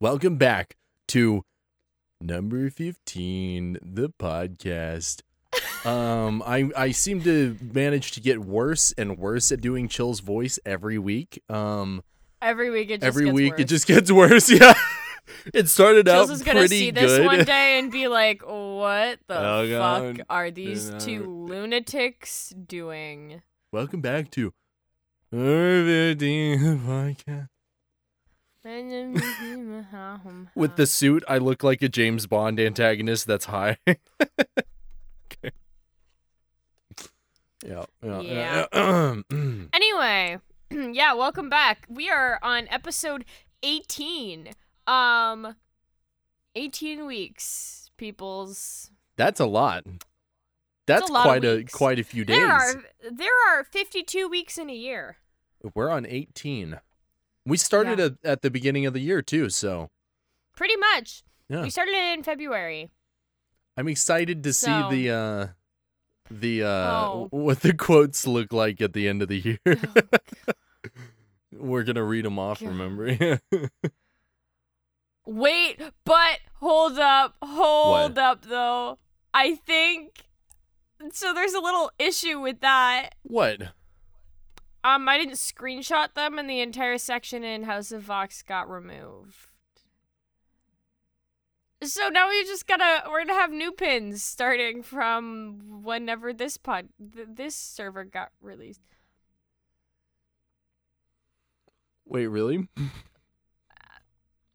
Welcome back to number 15, the podcast. um, I I seem to manage to get worse and worse at doing Chill's voice every week. Um, Every week it just every gets week worse. it just gets worse. Yeah, it started Chills out is gonna pretty see this one day and be like, "What the Oh, fuck God. are these No. two lunatics doing?" Welcome back to number 15, the podcast. With the suit, I look like a James Bond antagonist that's high. okay. Yeah. Yeah. Yeah. yeah. Anyway, yeah, welcome back. We are on episode 18. Um 18 weeks, peoples. that's a lot. That's a lot quite a quite a few days. There are there are 52 weeks in a year. We're on 18. We started Yeah. at, at the beginning of the year too, so Pretty much. Yeah. We started it in February. I'm excited to see the uh the uh Oh. what the quotes look like at the end of the year. Oh, We're going to read them off, God. remember? Wait, but hold up, hold up though. I think so there's a little issue with that. what? Um I didn't screenshot them and the entire section in House of Vox got removed. So now we just gotta we're gonna have new pins starting from whenever this pod th- this server got released. Wait, really?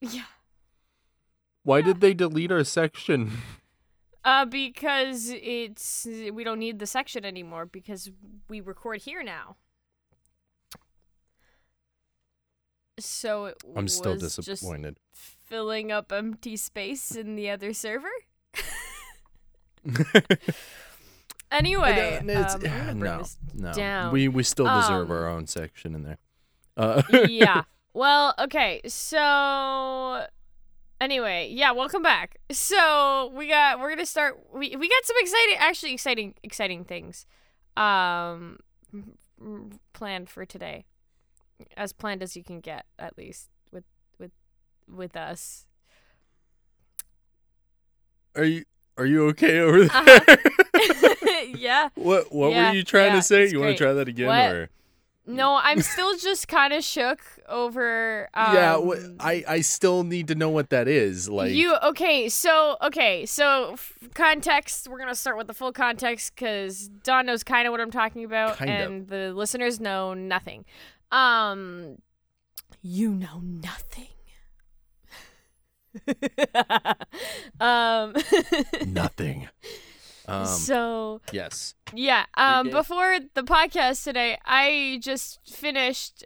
Yeah. Why did they delete our section? Uh because it's we don't need the section anymore because we record here now. So it I'm still was just disappointed. filling up empty space in the other server. Anyway, um, gonna bring no, no. down. We we still deserve Um, our own section in there. Uh, yeah. Well, okay. So anyway, yeah, welcome back. So, we got we're going to start we we got some exciting actually exciting exciting things um planned for today. As planned as you can get at least with with with us. Are you are you okay over there? Uh-huh. yeah. what what Yeah, were you trying yeah, to say? You want to try that again What? or No, I'm still just kind of shook over um, Yeah, wh- I I still need to know what that is. Like you okay? So okay, so f- context. We're gonna start with the full context because Don knows kind of what I'm talking about, Kind of. and the listeners know nothing. Um, you know nothing. um. nothing. Um so yes. yeah. Um. Before the podcast today, I just finished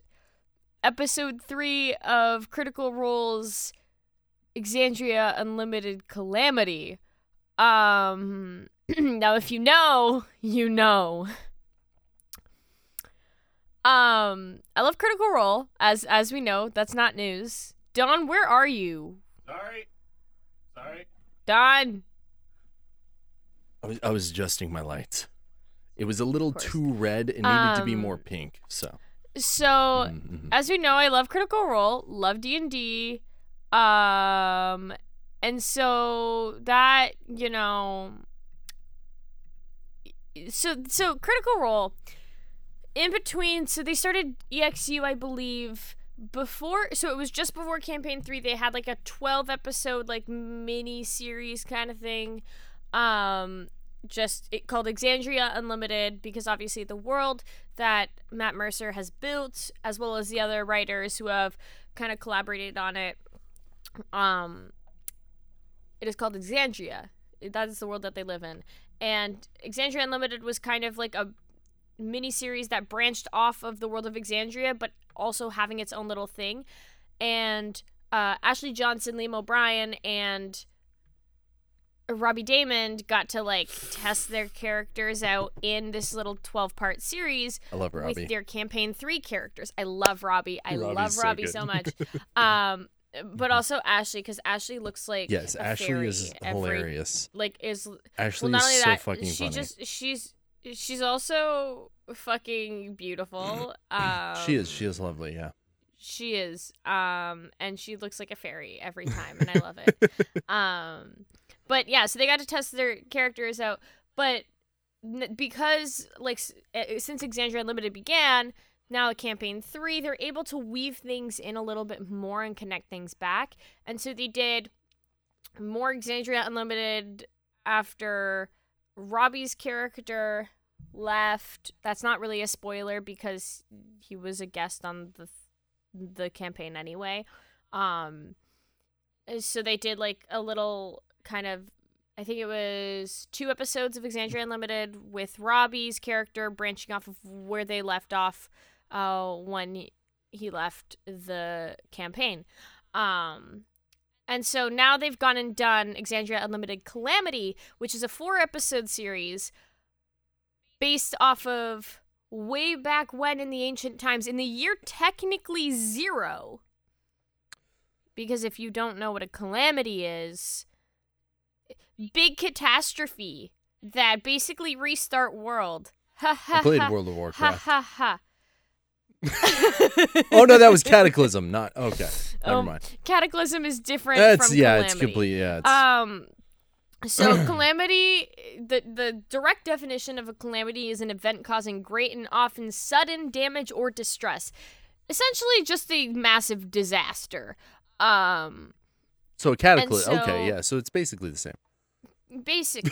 episode three of Critical Role's Exandria Unlimited Calamity. Um. now, if you know, you know. Um. I love Critical Role, as as we know. That's not news. Don, where are you? Sorry. Sorry. Don. I was I was adjusting my lights. It was a little too red. It needed to be Um, more pink. So So mhm, mhm. as we know, I love Critical Role, love D and D, um, and so that you know, so so Critical Role, in between, so they started EXU, I believe, before. So it was just before Campaign Three. They had like a twelve episode like mini series kind of thing, um, just it called Exandria Unlimited because obviously the world that Matt Mercer has built, as well as the other writers who have kind of collaborated on it. Um, it is called Exandria. That is the world that they live in, and Exandria Unlimited was kind of like a mini series that branched off of the world of Exandria, but also having its own little thing. And uh, Ashley Johnson, Liam O'Brien, and Robbie Daymond got to like test their characters out in this little 12 part series I love Robbie. with their campaign 3 characters. I love Robbie. I Robbie's love Robbie good. so much. Um but also Ashley cuz Ashley looks like yes, Ashley is every- hilarious. Like is Ashley well not is only so that fucking she funny. just she's she's also fucking beautiful. Um she is. She is lovely. Yeah. She is. Um, and she looks like a fairy every time, and I love it. um, but yeah, so they got to test their characters out, but n- because like s- uh, since Exandria Unlimited began, now campaign three, they're able to weave things in a little bit more and connect things back, and so they did more Exandria Unlimited after Robbie's character left. That's not really a spoiler because he was a guest on the the campaign anyway. Um so they did like a little kind of I think it was two episodes of Exandria Unlimited with Robbie's character branching off of where they left off uh when he left the campaign. Um and so now they've gone and done Exandria Unlimited Calamity, which is a four episode series based off of way back when in the ancient times, in the year technically zero. Because if you don't know what a calamity is, big catastrophe that basically restart world. Ha ha I played ha. World of Warcraft. Ha ha ha. oh no, that was Cataclysm, not okay. Never Um, mind. Cataclysm is different That's from yeah, calamity. it's complete. Yeah, it's, Um, so calamity, the the direct definition of a calamity is an event causing great and often sudden damage or distress. Essentially, just a massive disaster. Um, so a cataclysm. so- okay, yeah. So it's basically the same. basically,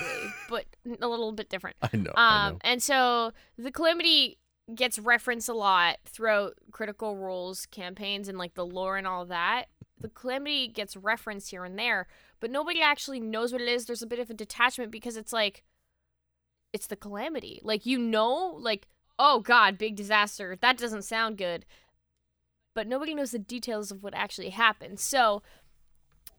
but a little bit different. I know. I Um, know. and so the calamity gets referenced a lot throughout Critical Role's campaigns and like the lore and all that. The calamity gets referenced here and there, but nobody actually knows what it is. There's a bit of a detachment because it's like it's the calamity. Like you know, like oh god, big disaster. That doesn't sound good. But nobody knows the details of what actually happened. So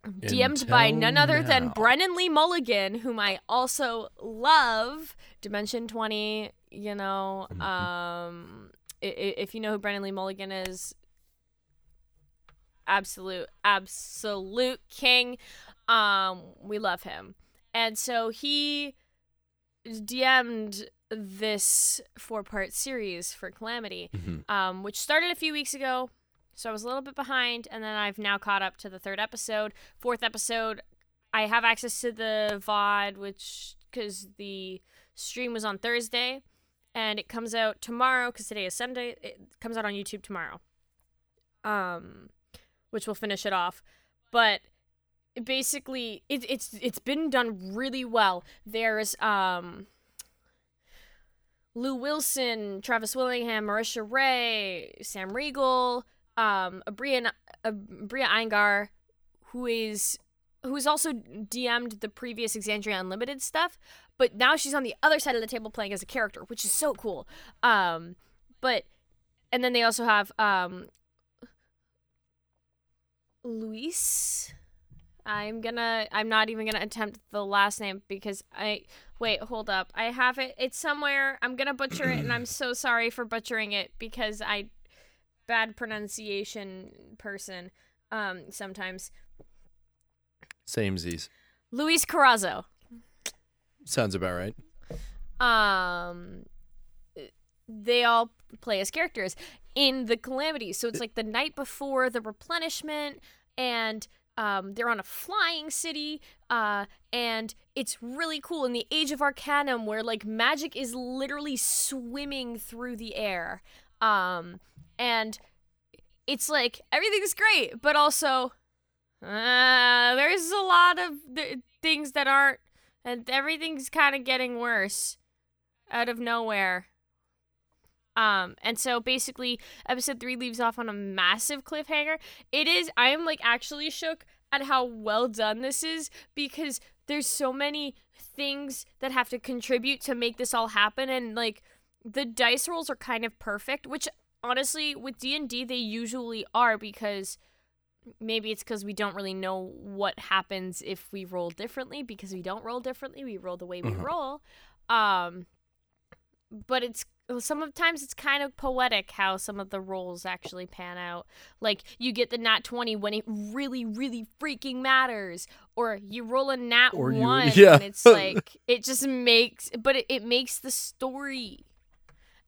DM'd by none other than. Brennan Lee Mulligan, whom I also love. Dimension 20, you know, Mhm. um if you know who Brennan Lee Mulligan is, absolute absolute king. Um we love him. And so he DM'd this four-part series for Calamity Mhm. um, which started a few weeks ago. So I was a little bit behind, and then I've now caught up to the third episode. Fourth episode, I have access to the VOD, which because the stream was on Thursday, and it comes out tomorrow because today is Sunday. It comes out on YouTube tomorrow, um, which will finish it off. But basically, it, it's it's been done really well. There's um. Lou Wilson, Travis Willingham, Marisha Ray, Sam Riegel, um, Aabria, Aabria Iyengar, who is who's also DM'd the previous Exandria Unlimited stuff, but now she's on the other side of the table playing as a character, which is so cool. Um, but and then they also have um, Luis. I'm gonna. I'm not even gonna attempt the last name because I. Wait, hold up. I have it. It's somewhere. I'm gonna butcher it, and I'm so sorry for butchering it because I bad pronunciation person. Um, sometimes Same Z's. Luis Carazo. Sounds about right. um they all play as characters in the calamity so it's like the night before the replenishment and um, they're on a flying city uh, and it's really cool in the age of arcanum where like magic is literally swimming through the air um, and it's like everything's great but also uh, there's a lot of th- things that aren't and everything's kind of getting worse out of nowhere. Um, and so basically, episode three leaves off on a massive cliffhanger. It is, I am like actually shook at how well done this is because there's so many things that have to contribute to make this all happen, and like the dice rolls are kind of perfect, which honestly with D&D they usually are because maybe it's because we don't really know what happens if we roll differently because we don't roll differently we roll the way we Mhm. roll um but it's sometimes it's kind of poetic how some of the rolls actually pan out like you get the nat 20 when it really really freaking matters or you roll a nat Or you- 1 yeah. and it's like it just makes but it, it makes the story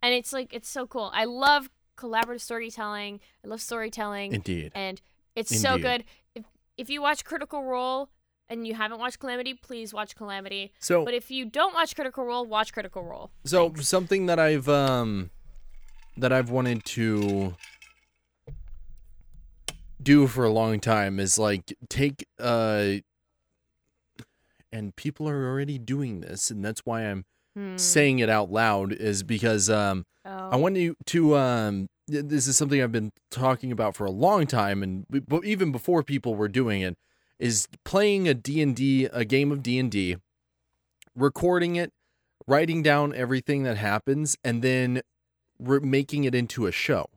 and it's like it's so cool i love collaborative storytelling. I love storytelling, Indeed. and it's so good. If if you watch Critical Role and you haven't watched Calamity, please watch Calamity. So But if you don't watch Critical Role, watch Critical Role. So something that I've um that I've wanted to do for a long time is like take uh and people are already doing this and that's why I'm Hmm. saying it out loud is because um Oh. I want you to um this is something I've been talking about for a long time and even before people were doing it is playing a D&D a game of D&D recording it writing down everything that happens and then re- making it into a show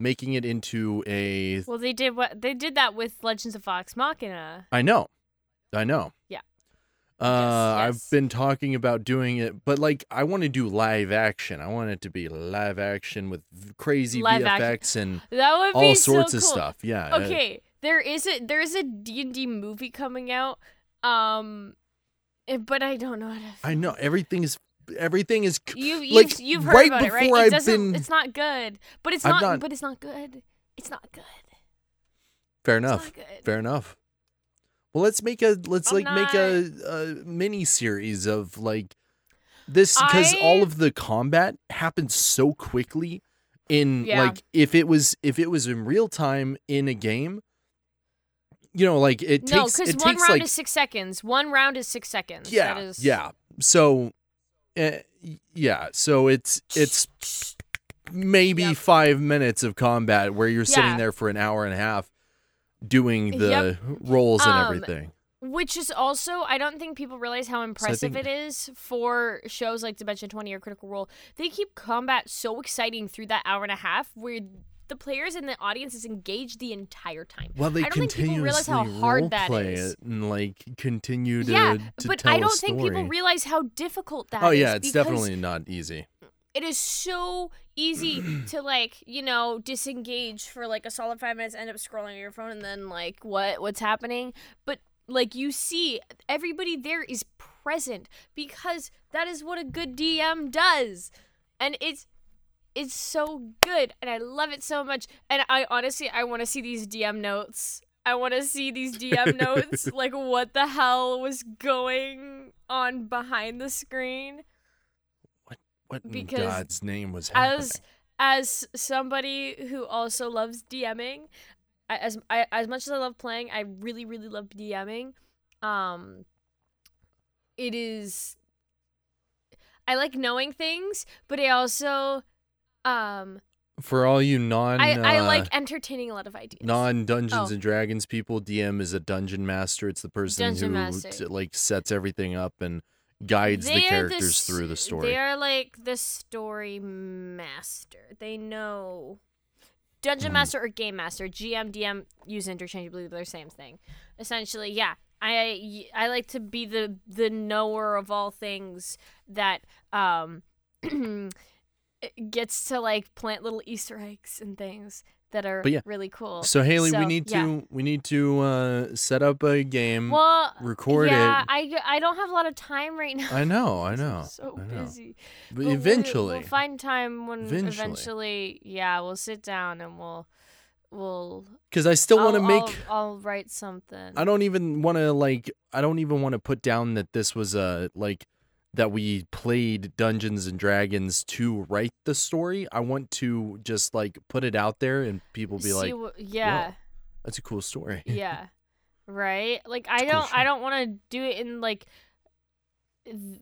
making it into a Well, they did what they did that with Legends of Vox Machina. I know. I know. Yeah. Uh, Yes, I've been talking about doing it, but like I want to do live action. I want it to be live action with crazy Live VFX action. and That would all sorts so of stuff. Yeah. Okay, there is a there is a D&D movie coming out. Um eh, but I don't know how to I know everything is everything is You you've, like, you've heard right about it, right? It doesn't been- it's not good. But it's not, not- but it's not good. It's not good. fair enough. good. Fair enough. Well, let's make a let's I'm like make a, a mini series of like this because all of the combat happens so quickly in Yeah. like if it was if it was in real time in a game you know like it no, takes because it one takes round like is six seconds. One round is six seconds. yeah That is, yeah so uh, yeah so it's it's maybe Yep. five minutes of combat where you're sitting there for an hour and a half doing the Yep. rolls and Um, everything Which is also, I don't think people realize how impressive think- it is for shows like Dimension 20 or Critical Role. They keep combat so exciting through that hour and a half where the players and the audience is engaged the entire time. Well, they I don't think people realize how hard that play it and like continue to, yeah, to but I don't think people realize how difficult that is. Oh yeah, it's definitely not easy. it is so easy to like you know disengage for like a solid five minutes end up scrolling your phone and then like what what's happening? But like you see everybody there is present because that is what a good dm does. And it's it's so good and i love it so much. And i honestly i want to see these dm notes. I want to see these dm notes like what the hell was going on behind the screen What in because God's name was happening? as as somebody who also loves DMing, I- as I, as much as I love playing, I really really love DMing. Um, it is. I like knowing things, but I also, um, For all you non I I uh, like entertaining a lot of ideas. non Dungeons Oh. and Dragons people, DM is a dungeon master. It's the person Dungeon who t- like sets everything up and guides the They are characters s- through the story. They are like the story master. They know dungeon Mhm. master or game master. GM, DM use interchangeably. They're the same thing. Essentially, yeah. I I like to be the the knower of all things that um gets to like plant little Easter eggs and things that are yeah. really cool. So Hayley, we need yeah. to we need to uh, set up a game, well, record yeah, it. I I don't have a lot of time right now. I know, I know, so I know. busy. But But eventually, we'll find time when Eventually. eventually. yeah, we'll sit down and we'll we'll. because I still want to make. I'll, I'll write something. I don't even want to like. I don't even want to put down that this was a like that we played Dungeons and Dragons to write the story. I want to just like put it out there and people be See like, yeah, "That's a cool story." yeah, right. Like I a cool don't I don't want to do it in like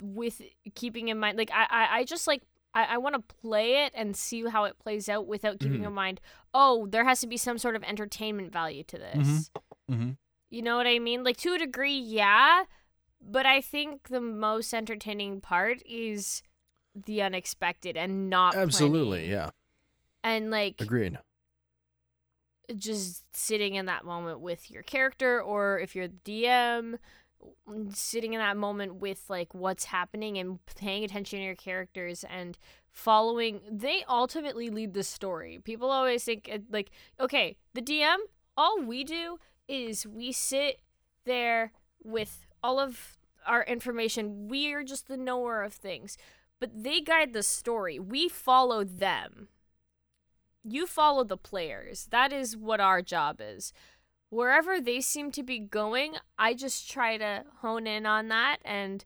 with keeping in mind like I I, I just like. I, I want to play it and see how it plays out without keeping Mhm. in mind, oh, there has to be some sort of entertainment value to this. hmm You know what I mean? Like to a degree, yeah. But I think the most entertaining part is the unexpected and not Absolutely, planning. yeah, And like agreed. just sitting in that moment with your character or if you're the DM sitting in that moment with like what's happening and paying attention to your characters and following they ultimately lead the story. People always think uh, like okay, the DM all we do is we sit there with all of our information. We are just the knower of things. But they guide the story. We follow them. you follow the players. That is what our job is. Wherever they seem to be going, I just try to hone in on that and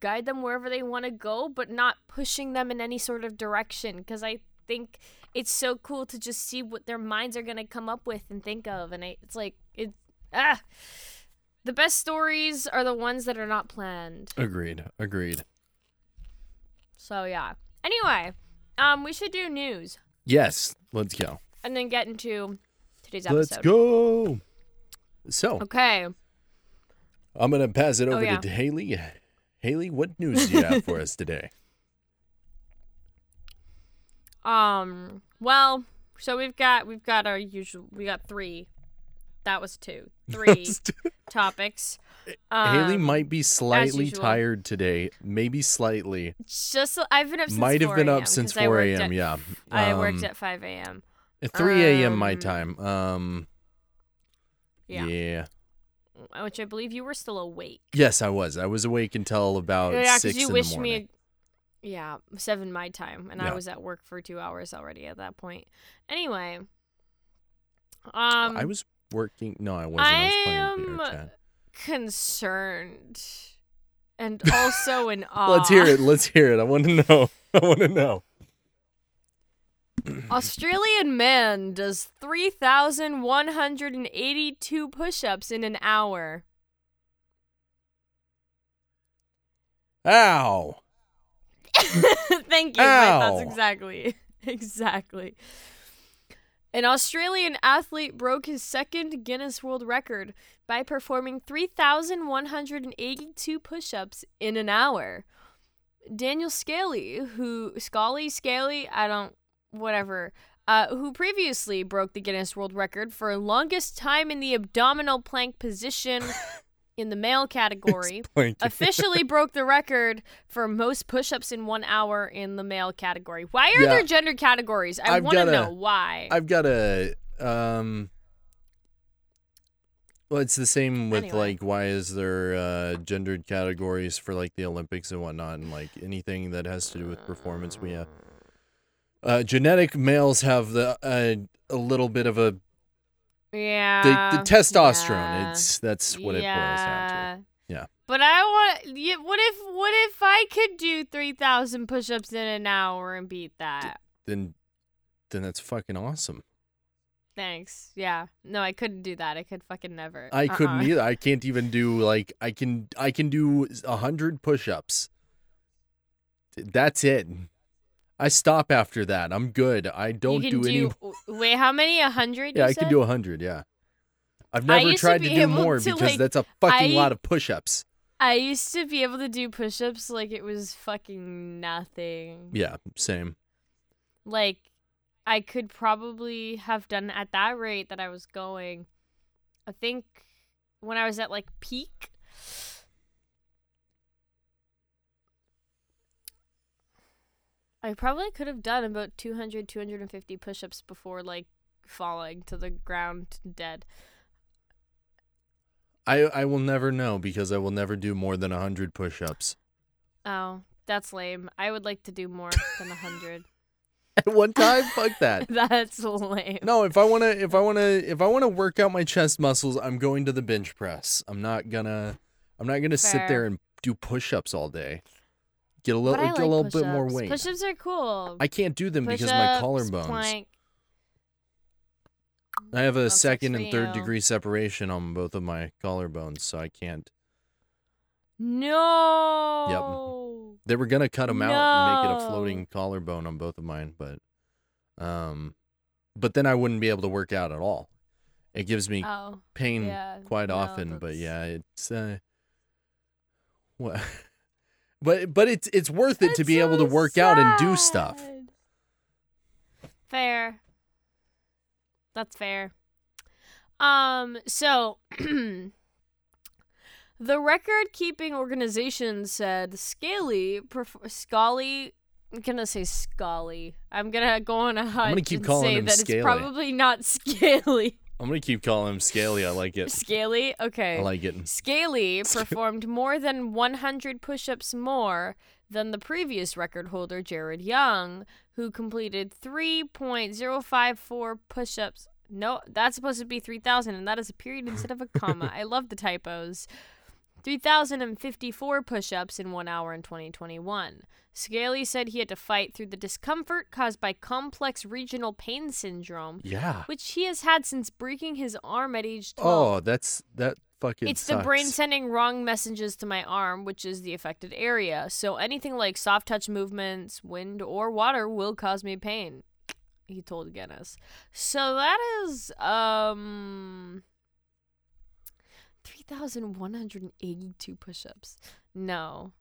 guide them wherever they want to go, but not pushing them in any sort of direction because I think it's so cool to just see what their minds are going to come up with and think of and I, it's like it's, ah the best stories are the ones that are not planned. Agreed. Agreed. So yeah. Anyway, um we should do news Yes. Let's go. and then get into today's episode. Let's go. So Okay. I'm gonna pass it Oh, over yeah. to Hayley. Hayley, what news do you have for us today? Um well, so we've got we've got our usual we got 3. That was 2. 3 topics. Hayley Um, might be slightly tired today. Maybe slightly. just I've been up since Might have 4 been a.m. up since 4 a.m. Yeah. I worked Um, at 5 a.m. 3 a.m. my um, time. Um. Yeah. yeah. Which I believe you were still awake. Yes, I was. I was awake until about yeah, six you in wished the morning. me. Yeah, seven my time, and I was at work for two hours already at that point. Anyway, um, I was working. No, I wasn't. I, was playing am concerned, and also in awe. Let's hear it. Let's hear it. I want to know. I want to know. Australian man does three thousand one hundred and eighty-two push-ups in an hour. Ow. Thank you. My thoughts Ow. exactly. exactly. An Australian athlete broke his second Guinness World Record by performing 3,182 push ups in an hour. Daniel Scaly, who. Scully? Scaly? I don't. Whatever. Uh, who previously broke the Guinness World Record for longest time in the abdominal plank position in the male category officially broke the record for most push-ups in one hour in the male category. Why are Yeah. there gender categories? I want to know why. I've got a um. Well, it's the same with Anyway. like why is there uh, gendered categories for like the Olympics and whatnot, and like anything that has to do with performance. We have uh, genetic males have the uh, a little bit of a yeah. the, the testosterone. yeah, It's that's what it boils down to. yeah. Yeah. But I want. Yeah, what if? What if I could do three thousand push-ups in an hour and beat that? Then then that's fucking awesome. Thanks. Yeah. No, I couldn't do that. I could fucking never. I uh-uh. couldn't Uh-uh. either. I can't even do like I can I can do a hundred push-ups. That's it. I stop after that. I'm good. I don't you can do any. Wait, how many? A hundred? Yeah, I can do a hundred. Yeah, I've never used to tried to, do more to, because like, that's a fucking I- lot of push-ups. I used to be able to do push-ups like it was fucking nothing. Yeah, same. Like I could probably have done at that rate that I was going. I think when I was at like peak I probably could have done about 200 250 push-ups before like falling to the ground dead. I I will never know because I will never do more than a hundred push-ups Oh, that's lame. I would like to do more than 100. at one time. Fuck that. That's lame. No, if I wanna, if I wanna, if I wanna work out my chest muscles, I'm going to the bench press. I'm not gonna, I'm not gonna sit there and do push-ups all day. Get a little, get a little bit more weight. Push-ups are cool. I can't do them because my collarbones. plank. I have a No second and third you. degree separation on both of my collarbones, so I can't. No. Yep. They were gonna cut them out and make it a floating collarbone on both of mine, but, um, but then I wouldn't be able to work out at all. It gives me Oh, pain yeah. quite no, often, but yeah, it's uh, what, but but it's it's worth it to be able to so work out and do stuff. Fair. That's fair. Um, so the record keeping organization said Scaly perf- Scully I'm gonna say Scully. I'm gonna go on a hunch keep and calling say him that Scaly. it's probably not Scaly. I'm gonna keep calling him Scaly. I like it. Scaly. Okay. I like it. Scaly performed more than 100 push-ups more than the previous record holder Jarrad Young, who completed 3.054 push-ups. No, that's supposed to be 3,000, and that is a period instead of a comma. I love the typos. 3,054 push ups in one hour in 2021. Scaly said he had to fight through the discomfort caused by complex regional pain syndrome, Yeah. which he has had since breaking his arm at age 12. Oh, that's that fucking. It's the brain sending wrong messages to my arm, which is the affected area. So anything like soft touch movements, wind, or water will cause me pain. He told Guinness. So that is um three thousand one hundred and eighty two push ups. No.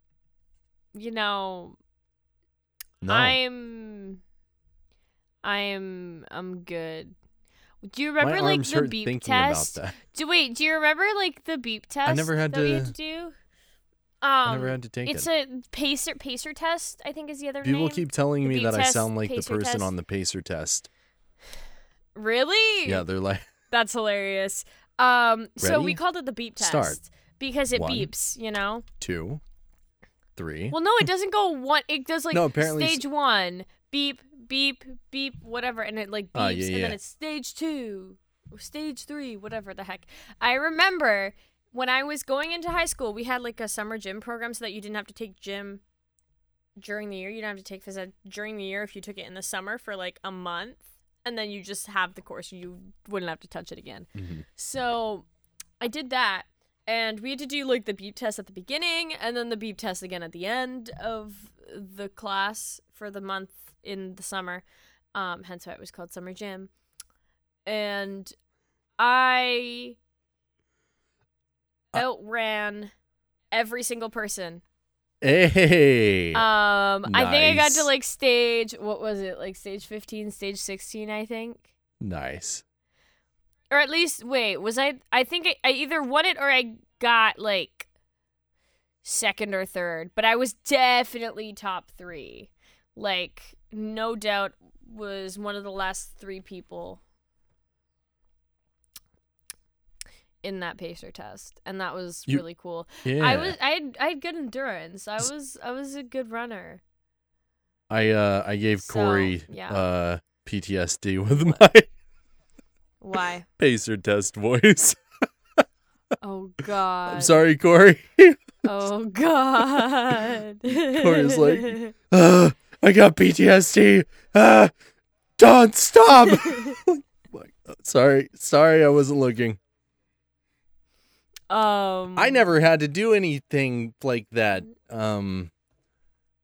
You know, No. I'm I'm I'm good. Do you remember like the beep test? Do wait, do you remember like the beep test? I never had to- had to do. Um, I never had to take it's it. a pacer pacer test. I think is the other People name. keep telling The me that I sound like the person test. on the pacer test. really? Yeah, they're like, that's hilarious. Um, so we called it the beep test Start. because it One. beeps. You know. two, three. Well, no, it doesn't go one. It does like No, apparently stage one, beep, beep, beep, whatever, and it like beeps, Ah, yeah, and then yeah. it's stage two, or stage three, whatever the heck. I remember when I was going into high school, we had like a summer gym program so that you didn't have to take gym during the year. You don't have to take phys ed during the year if you took it in the summer for like a month, and then you just have the course. You wouldn't have to touch it again. Mhm. So I did that. And we had to do like the beep test at the beginning and then the beep test again at the end of the class for the month in the summer. Um, hence why it was called Summer Gym. And I Uh, outran every single person. Hey. Um, I think I got to like stage, what was it? Like stage 15, stage 16, I think. nice. or at least wait was i i think I, I either won it or i got like second or third but i was definitely top three like no doubt was one of the last three people in that pacer test and that was You- really cool Yeah. i was i had i had good endurance i was i was a good runner I uh I gave So, Corey yeah. uh PTSD with my why pacer test voice. oh god I'm sorry, Corey. oh god Corey's like, uh, I got PTSD. Uh, don't stop. Like, uh, sorry, sorry, I wasn't looking. Um, I never had to do anything like that. Um,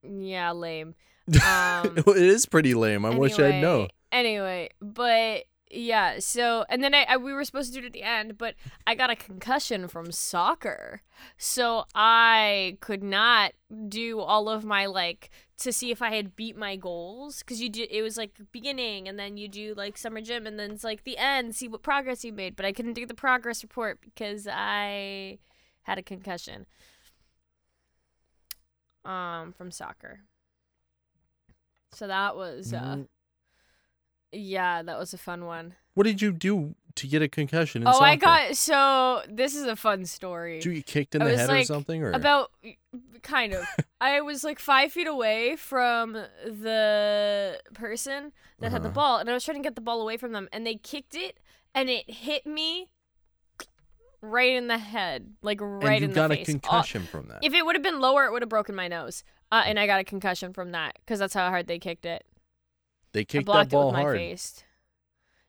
Yeah, lame. Um, it is pretty lame. I wish I'd know. Anyway, but yeah. So and then I, I we were supposed to do it at the end, but I got a concussion from soccer, so I could not do all of my like to see if I had beat my goals because you do it was like beginning and then you do like summer gym and then it's like the end see what progress you made. But I couldn't do the progress report because I had a concussion um from soccer. So that was uh Mm, yeah that was a fun one. What did you do to get a concussion? Oh, I got so this is a fun story. Did you get kicked in I the head or something? Or About kind of. I was like five feet away from the person that had the Uh-huh. ball, and I was trying to get the ball away from them, and they kicked it, and it hit me right in the head, like right and you in got the a face. All- concussion from that. if it would have been lower, it would have broken my nose, uh, and I got a concussion from that because that's how hard they kicked it. They kicked that ball it with my hard. face.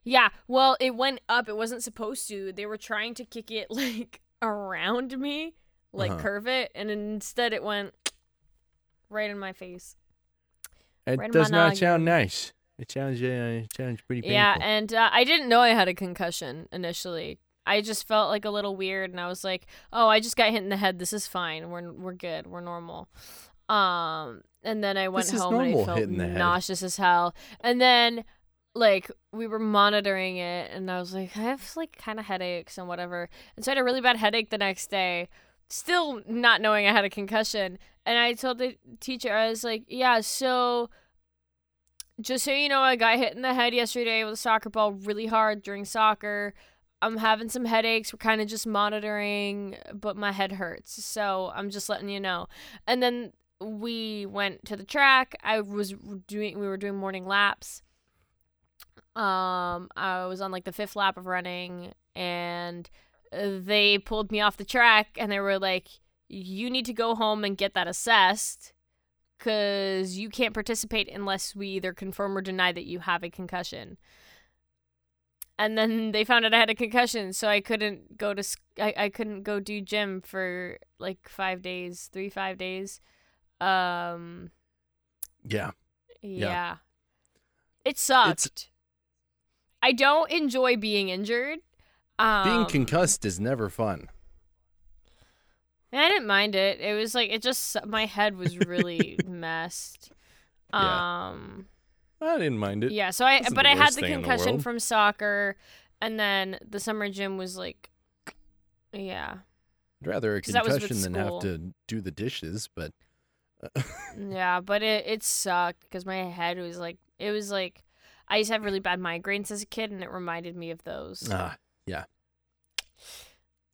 Yeah, well, it went up. It wasn't supposed to. They were trying to kick it like around me, like Uh-huh. curve it, and instead it went right in my face. It Right does not noggin. sound nice. It sounds uh, it sounds pretty painful. Yeah, and uh, I didn't know I had a concussion initially. I just felt like a little weird, and I was like, "Oh, I just got hit in the head. This is fine. We're we're good. We're normal." Um, and then I went home and I felt nauseous as hell. And then like we were monitoring it, and I was like, I have like kind of headaches and whatever. And so I had a really bad headache the next day. Still not knowing I had a concussion, and I told the teacher, I was like, "Yeah, so." Just so you know, I got hit in the head yesterday with a soccer ball really hard during soccer. I'm having some headaches. We're kind of just monitoring, but my head hurts. So I'm just letting you know. And then we went to the track. I was doing we were doing morning laps. Um I was on like the fifth lap of running and they pulled me off the track and they were like you need to go home and get that assessed cuz you can't participate unless we either confirm or deny that you have a concussion and then they found out I had a concussion, so I couldn't go to I, I couldn't go do gym for like five days, three five days. Um, yeah, yeah, yeah. it sucked. It's, I don't enjoy being injured. Um, being concussed is never fun. I didn't mind it. It was like it just my head was really messed. Yeah. Um I didn't mind it. Yeah, so I but I had the concussion the from soccer and then the summer gym was like yeah. I'd rather a concussion than have to do the dishes, but yeah, but it it sucked because my head was like it was like I used to have really bad migraines as a kid, and it reminded me of those. Ah, yeah,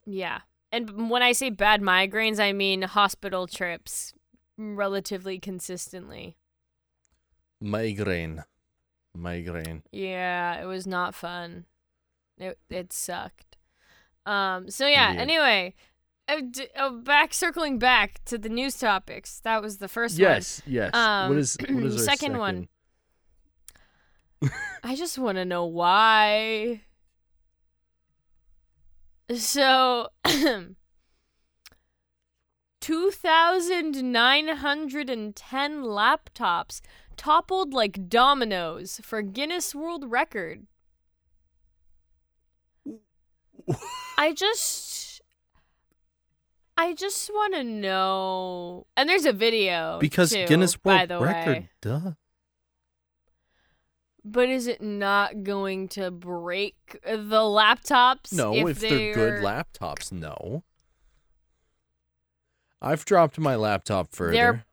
yeah. And when I say bad migraines, I mean hospital trips relatively consistently. Migraine. Migraine. Yeah, it was not fun. It it sucked. Um. So yeah. Anyway, uh, d- uh, back circling back to the news topics. That was the first yes, one. Yes. Yes. Um, what is what is the second, second one? I just want to know why. So, 2,910 laptops toppled like dominoes for Guinness World Record. I just I just want to know. And there's a video because too, Guinness World Record, way. duh. But is it not going to break the laptops? No, if, if they're... they're good laptops, no. I've dropped my laptop further. They're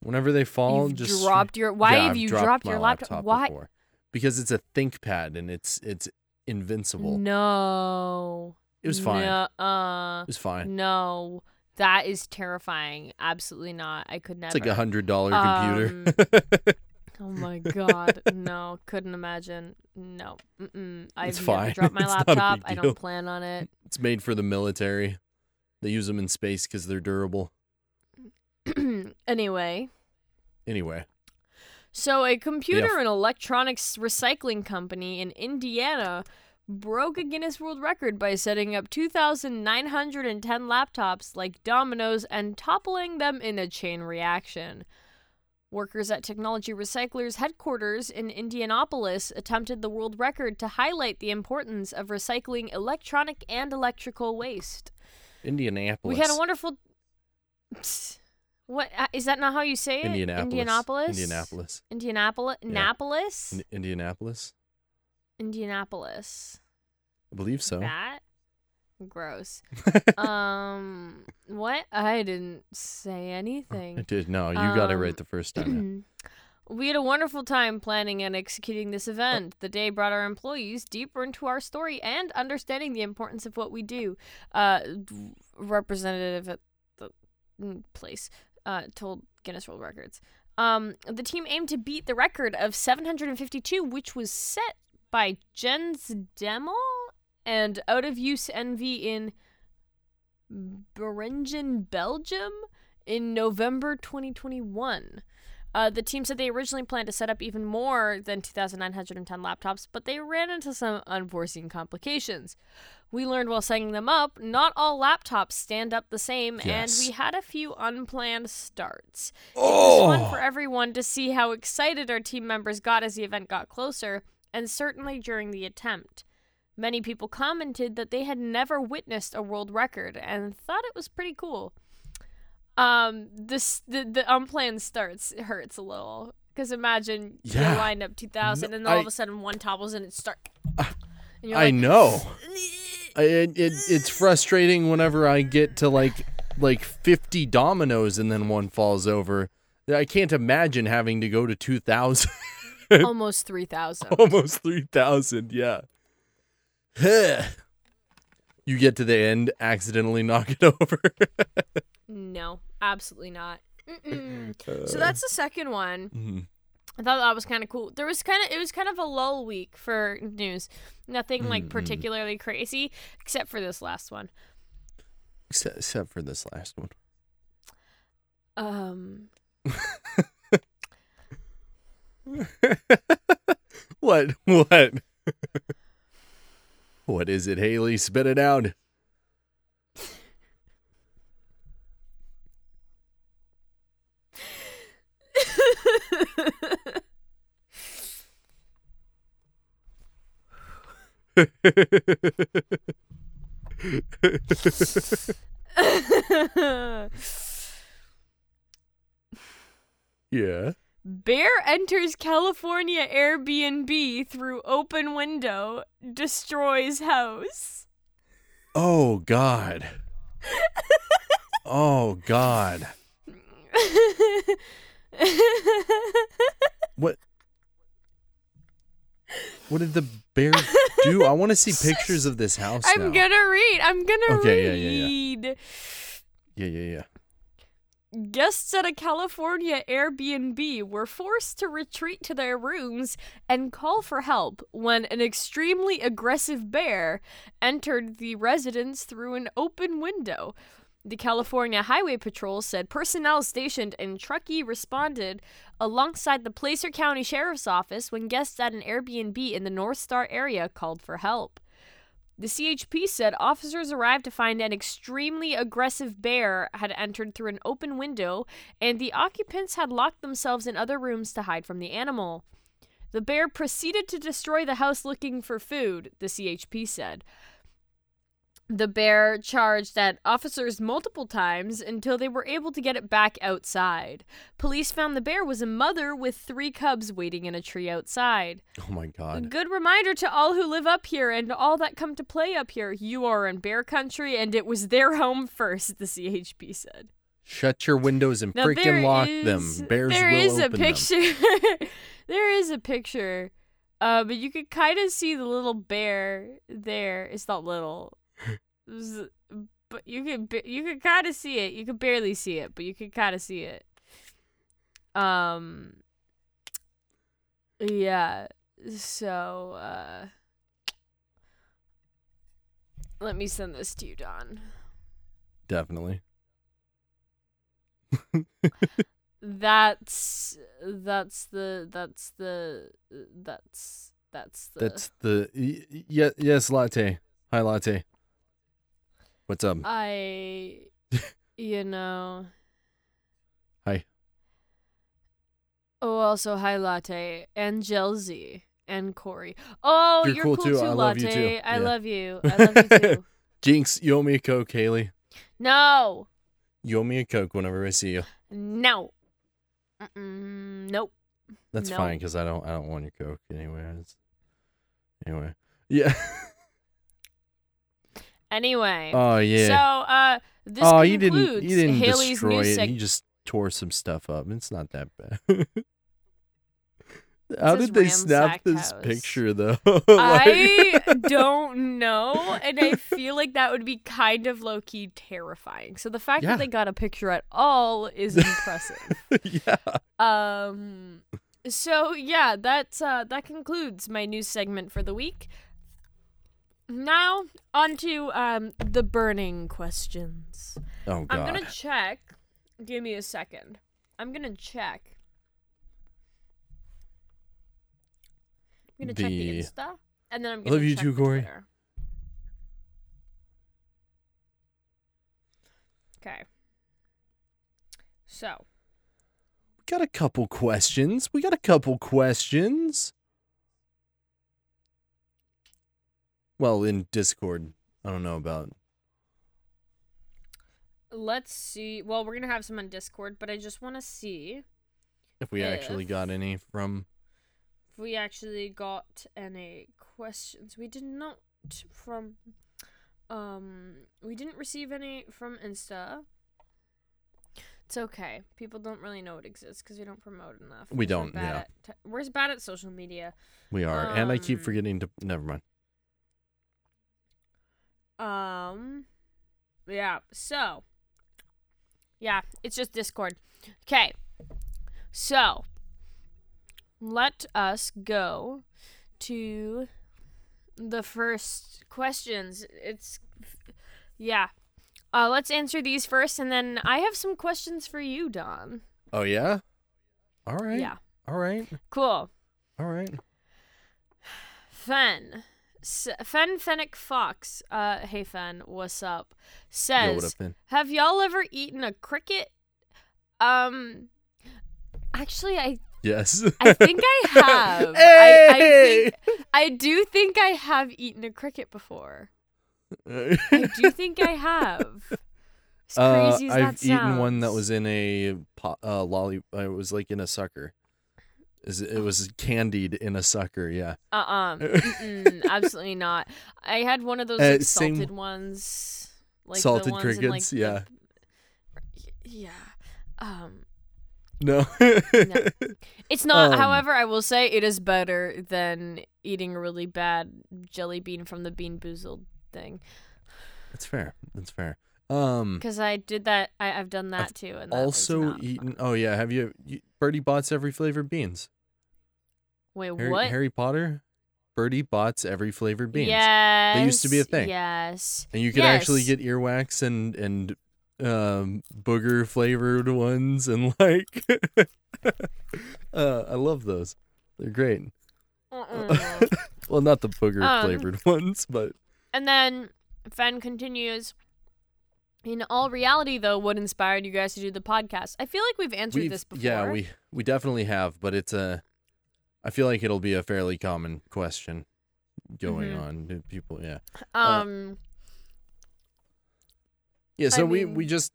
Whenever they fall, You've just dropped your. Why yeah, have you dropped, dropped, your laptop? laptop Why? Before. Because it's a ThinkPad and it's it's invincible. No. It was fine. No, uh, it was fine. No, that is terrifying. Absolutely not. I could never. It's like a hundred dollar um, computer. oh my god, no, couldn't imagine. No, Mm-mm. I've it's fine. dropped my laptop. I don't plan on it. It's made for the military. They use them in space because they're durable. anyway. Anyway. So, a computer yeah. and electronics recycling company in Indiana broke a Guinness World Record by setting up 2,910 laptops like dominoes and toppling them in a chain reaction. Workers at Technology Recyclers headquarters in Indianapolis attempted the world record to highlight the importance of recycling electronic and electrical waste. Indianapolis. We had a wonderful. What uh, that? Not how you say it? Indianapolis. Indianapolis. Indianapolis. Indianapolis. Yeah. Napolis. In- Indianapolis. Indianapolis. I believe so. That gross. um, what? I didn't say anything. I did. No, you um, got it right um, the first time. we had a wonderful time planning and executing this event. The day brought our employees deeper into our story and understanding the importance of what we do. Uh, representative at the mm, place uh, told Guinness World Records. Um, the team aimed to beat the record of 752, which was set by Jens Demel and Out of Use NV in Beringen, Belgium in November 2021. Uh, the team said they originally planned to set up even more than 2,910 laptops, but they ran into some unforeseen complications. We learned while setting them up, not all laptops stand up the same, yes. and we had a few unplanned starts. Oh. It was fun for everyone to see how excited our team members got as the event got closer, and certainly during the attempt. Many people commented that they had never witnessed a world record and thought it was pretty cool um this the the unplanned starts it hurts a little because imagine yeah. you line up 2000 no, and all I, of a sudden one topples and it starts i like, know it, it, it's frustrating whenever i get to like like 50 dominoes and then one falls over i can't imagine having to go to 2000 almost 3000 almost 3000 yeah you get to the end, accidentally knock it over. No, absolutely not. Mm-mm. so that's the second one. Mhm. I thought that was kind of cool. There was kind of it was kind of a lull week for news. Nothing like Mm-mm. particularly crazy except for this last one. except, except for this last one. Um what? What? what is it, Hayley? Spit it out. yeah. Bear enters California Airbnb through open window, destroys house. Oh God. Oh God. What? What did the bear do? I want to see pictures of this house I'm now. gonna read. I'm gonna Okay, yeah, yeah, yeah. read. Yeah, yeah, yeah. Guests at a California Airbnb were forced to retreat to their rooms and call for help when an extremely aggressive bear entered the residence through an open window. The California Highway Patrol said personnel stationed in Truckee responded alongside the Placer County Sheriff's Office when guests at an Airbnb in the Northstar area called for help. The CHP said officers arrived to find an extremely aggressive bear had entered through an open window, and the occupants had locked themselves in other rooms to hide from the animal. The bear proceeded to destroy the house looking for food, the CHP said. The bear charged at officers multiple times until they were able to get it back outside. Police found the bear was a mother with three cubs waiting in a tree outside. Oh my A God. good reminder to all who live up here and all that come to play up here. You are in bear country, and it was their home first, the CHP said. Shut your windows and Now, freaking lock is- them. Bears there will is a open them. picture. there is a picture. Uh, but you could kind of see the little bear there. It's not little. But you could you could kind of see it. You could barely see it, but you could kind of see it. Um. Yeah. So, uh let me send this to you, Don. Definitely. That's that's the that's the that's that's the That's the y- yes latte. Hi latte. What's up? I you know Hi. Oh also hi latte and Jelzy and Corey. Oh You're you're, cool cool, too. too, I love you latte. too. I Yeah. love you. I love you too. Jinx, you owe me a coke, Hayley. no. You owe me a coke whenever I see you. No. Mm-mm, nope. That's No. fine because I don't I don't want your coke anyway. Anyway. Yeah. Anyway. oh yeah. So uh this oh, concludes you didn't you didn't Hayley's destroy it. You just tore some stuff up. It's not that bad. How did they snap this house. picture though? like... I don't know, and I feel like that would be kind of low key terrifying. So the fact Yeah. that they got a picture at all is impressive. yeah. um, so yeah, that's uh, that concludes my news segment for the week. Now on to um the burning questions. Oh god. I'm gonna check. Give me a second. I'm gonna check. I'm gonna check the The- Insta, and then I'm gonna love you check too, the Corey. Twitter. Okay. So We got a couple questions. We got a couple questions. Well, in Discord. I don't know about. let's see. Well, we're gonna have some on Discord, but I just want to see If we actually got any from. if we actually got any questions. We did not from. Um, we didn't receive any from Insta. It's okay. People don't really know it exists because we don't promote enough. We're don't, yeah. Te- we're bad at social media. We are. and I keep Um, forgetting to. Never mind. Um, yeah. So, yeah, it's just Discord. Okay. So, let us go to the first questions. It's yeah. Uh, let's answer these first, and then I have some questions for you, Don. Oh yeah. All right. Yeah. All right. Cool. All right. Fen. Fen Fennec Fox. Uh, hey Fen, what's up? Yo, Says, what up, have y'all ever eaten a cricket? Um, actually, I Yes. I think I have. I, I think I do think I have eaten a cricket before. I do think I have. As uh, crazy as I've that eaten one that was in a po- uh, lolly. Uh, it was like in a sucker. Is it was candied in a sucker? Yeah. Uh-uh. Mm-mm, absolutely not. I had one of those Uh, like, salted ones. Like the Salted ones in, like, crickets, the- yeah. yeah. Um No. it's not Um, however I will say it is better than eating a really bad jelly bean from the BeanBoozled thing That's fair. That's fair. Um. cuz I did that I I've done that I've too and that Also eaten. fun. Oh yeah. Have you, you Bertie Bott's every flavored beans? Wait, Harry, what? Harry Potter. Bertie Bott's every flavored beans. Yes. they used to be a thing. Yes. And you could actually get earwax and and um booger flavored ones and like uh I love those. They're great. Well, not the booger Um, flavored ones, but And then Fen continues. In all reality, though, what inspired you guys to do the podcast? I feel like we've answered we've this before. yeah, we we definitely have, but it's a I feel like it'll be a fairly common question going Mhm. on. People, yeah. um Yeah, so we we mean- just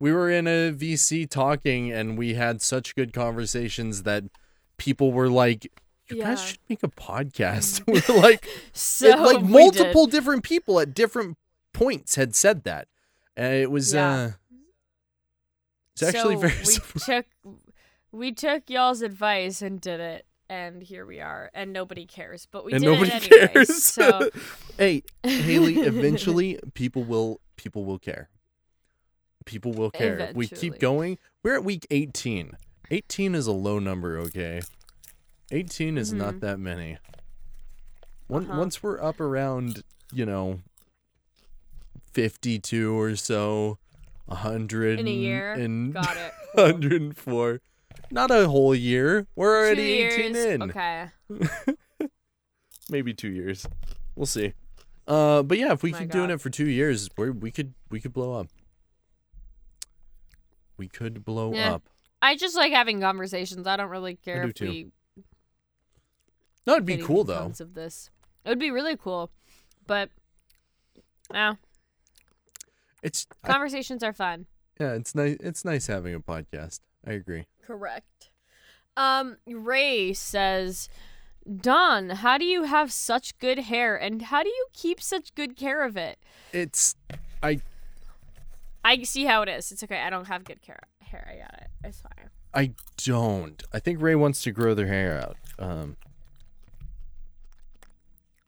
we were in a VC talking and we had such good conversations that people were like you guys should make a podcast. we're like so it- like we did. multiple different people at different points had said that. And it was Yeah. uh it's actually So very we took we took y'all's advice and did it and here we are and nobody cares but we and did nobody it anyway cares. so hey, Hayley, eventually people will people will care. People will care. If we keep going. We're at week 18. 18 is a low number, okay? 18 is not Mhm. that many. Once Uh-huh. once we're up around, you know, 52 or so, 100 in a year and got it 104. Not a whole year. We're already 18 years. in okay maybe two years. We'll see. Uh, but yeah, if we keep doing it for two years, we we could we could blow up. We could blow Yeah. up. i just like having conversations i don't really care do if too. we No, it'd be cool though. of this. It would be really cool, but yeah, It's I- conversations are fun. yeah, it's nice. It's nice having a podcast. I agree. Correct. Um, Ray says, Don, how do you have such good hair, and how do you keep such good care of it? It's I I see how it is. It's okay. I don't have good care hair. I got it. It's fine. I don't. I think Ray wants to grow their hair out. Um,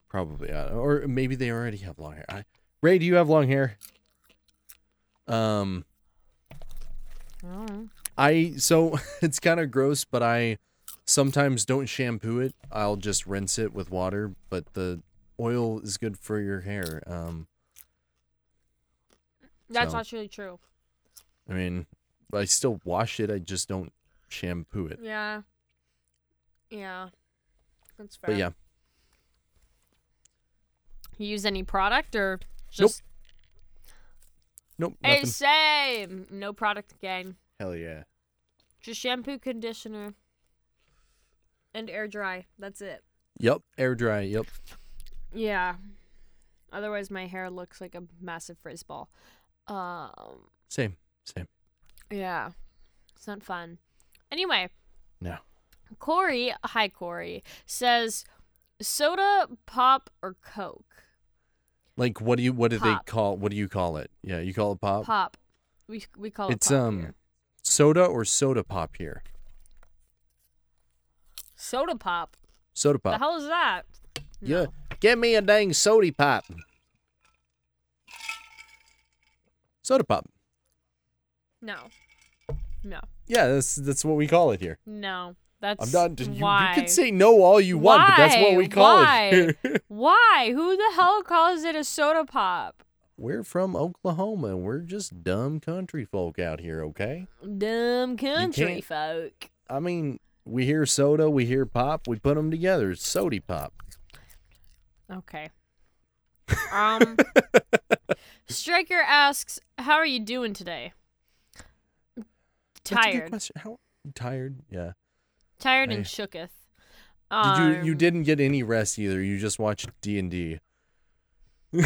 probably, uh, or maybe they already have long hair. I, Ray, do you have long hair? Um. I so it's kind of gross, but I sometimes don't shampoo it. I'll just rinse it with water, but the oil is good for your hair. Um, That's So- actually true. I mean, I still wash it. I just don't shampoo it. Yeah. Yeah. That's fair. But yeah, You use any product or just nope, Hey, nothing. same. No product gang. Hell yeah. Just shampoo, conditioner, and air dry. That's it. Yep, air dry. Yep. Yeah. Otherwise, my hair looks like a massive frizz ball. Um. Same, same. Yeah. It's not fun. Anyway. No. Corey, hi Corey, says soda, pop, or Coke. Like, what do you? What do Pop. they call? What do you call it? Yeah, you call it pop. Pop. We we call it It's um, here. soda or soda pop here. soda pop. Soda pop. The hell is that? Yeah, get me a dang soda pop. Soda pop. No. No. Yeah, that's that's what we call it here. No. That's I'm not. You, why. you can say no all you want, but that's what we call Why? it. Why? Who the hell calls it a soda pop? we're from Oklahoma. and We're just dumb country folk out here. Okay. Dumb country folk. I mean, we hear soda, we hear pop, we put them together. It's sody pop. Okay. Um Striker asks, "How are you doing today?" That's a good Tired. question. How tired? Yeah. Tired I- and shooketh. Did you you Um, didn't get any rest either. You just watched D and D.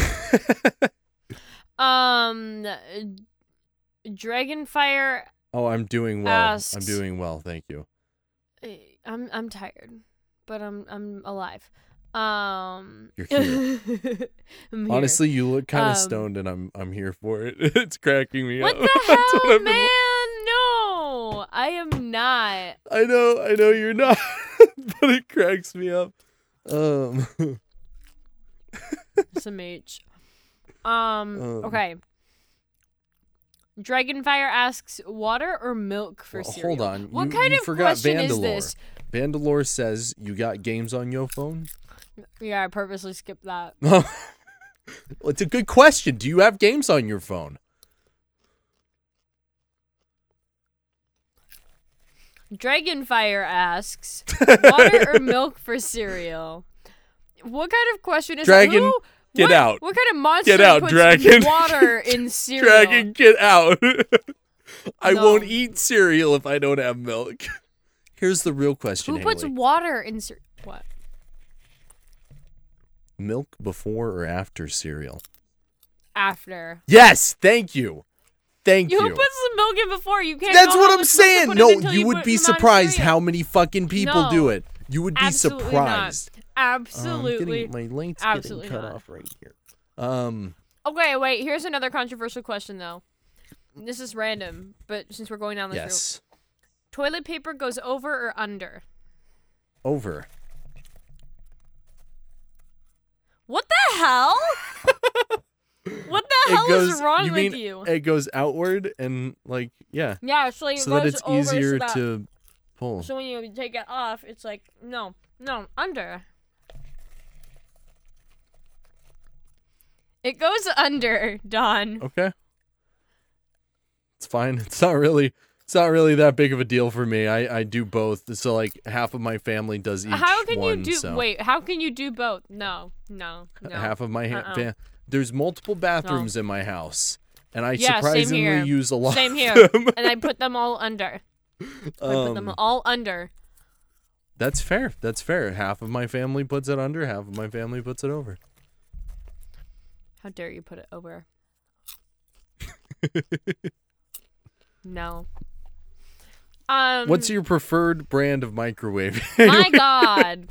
Um Dragonfire Oh, I'm doing well. I'm doing well, thank you. eh, I'm I'm tired, but I'm I'm alive. Um You're here. I'm here. Honestly, you look kind of Um, stoned, and I'm I'm here for it. it's cracking me What up. the hell, man? No, I am not. I know, I know you're not, but it cracks me up. Um, Some H. Um, Um. okay. Dragonfire asks, water or milk for well, cereal? hold on. What you, kind you of forgot question Vandalore. is this? Vandalore says you got games on your phone. Yeah, I purposely skipped that. well, it's a good question. Do you have games on your phone? Dragonfire asks, water or milk for cereal? What kind of question is Dragon, Who, get what, out. What kind of monster Get out, puts dragon. water in cereal? Dragon, get out. I No. won't eat cereal if I don't have milk. Here's the real question, Who puts Hayley. water in cereal? What? milk before or after cereal? After. Yes, thank you. Thank You you. put some milk in before. You can't. That's what I'm much milk to saying. No, until you would be surprised how many fucking people do it. You would be Absolutely not. surprised. Um, Absolutely. getting, my link's Absolutely getting cut not. off right here. Um, Okay, wait. Here's another controversial question, though. This is random, but since we're going down this route, toilet paper goes over or under? over. What the hell? what the hell goes. is wrong you with you? it goes outward and like yeah, yeah, so, like, so that it's easier so that, to pull. So when you take it off, it's like no, no, under. It goes under, Don. Okay. It's fine. It's not really it's not really that big of a deal for me. I I do both. So like half of my family does each How can one, you do? so Wait, how can you do both? No, no, no. half of my ha- Uh-uh. There's multiple bathrooms in my house and I Yeah, surprisingly use a lot. Same of here. them. and I put them all under. I put them Um, all under. That's fair. That's fair. Half of my family puts it under, half of my family puts it over. How dare you put it over? no. Um. What's your preferred brand of microwave? My God,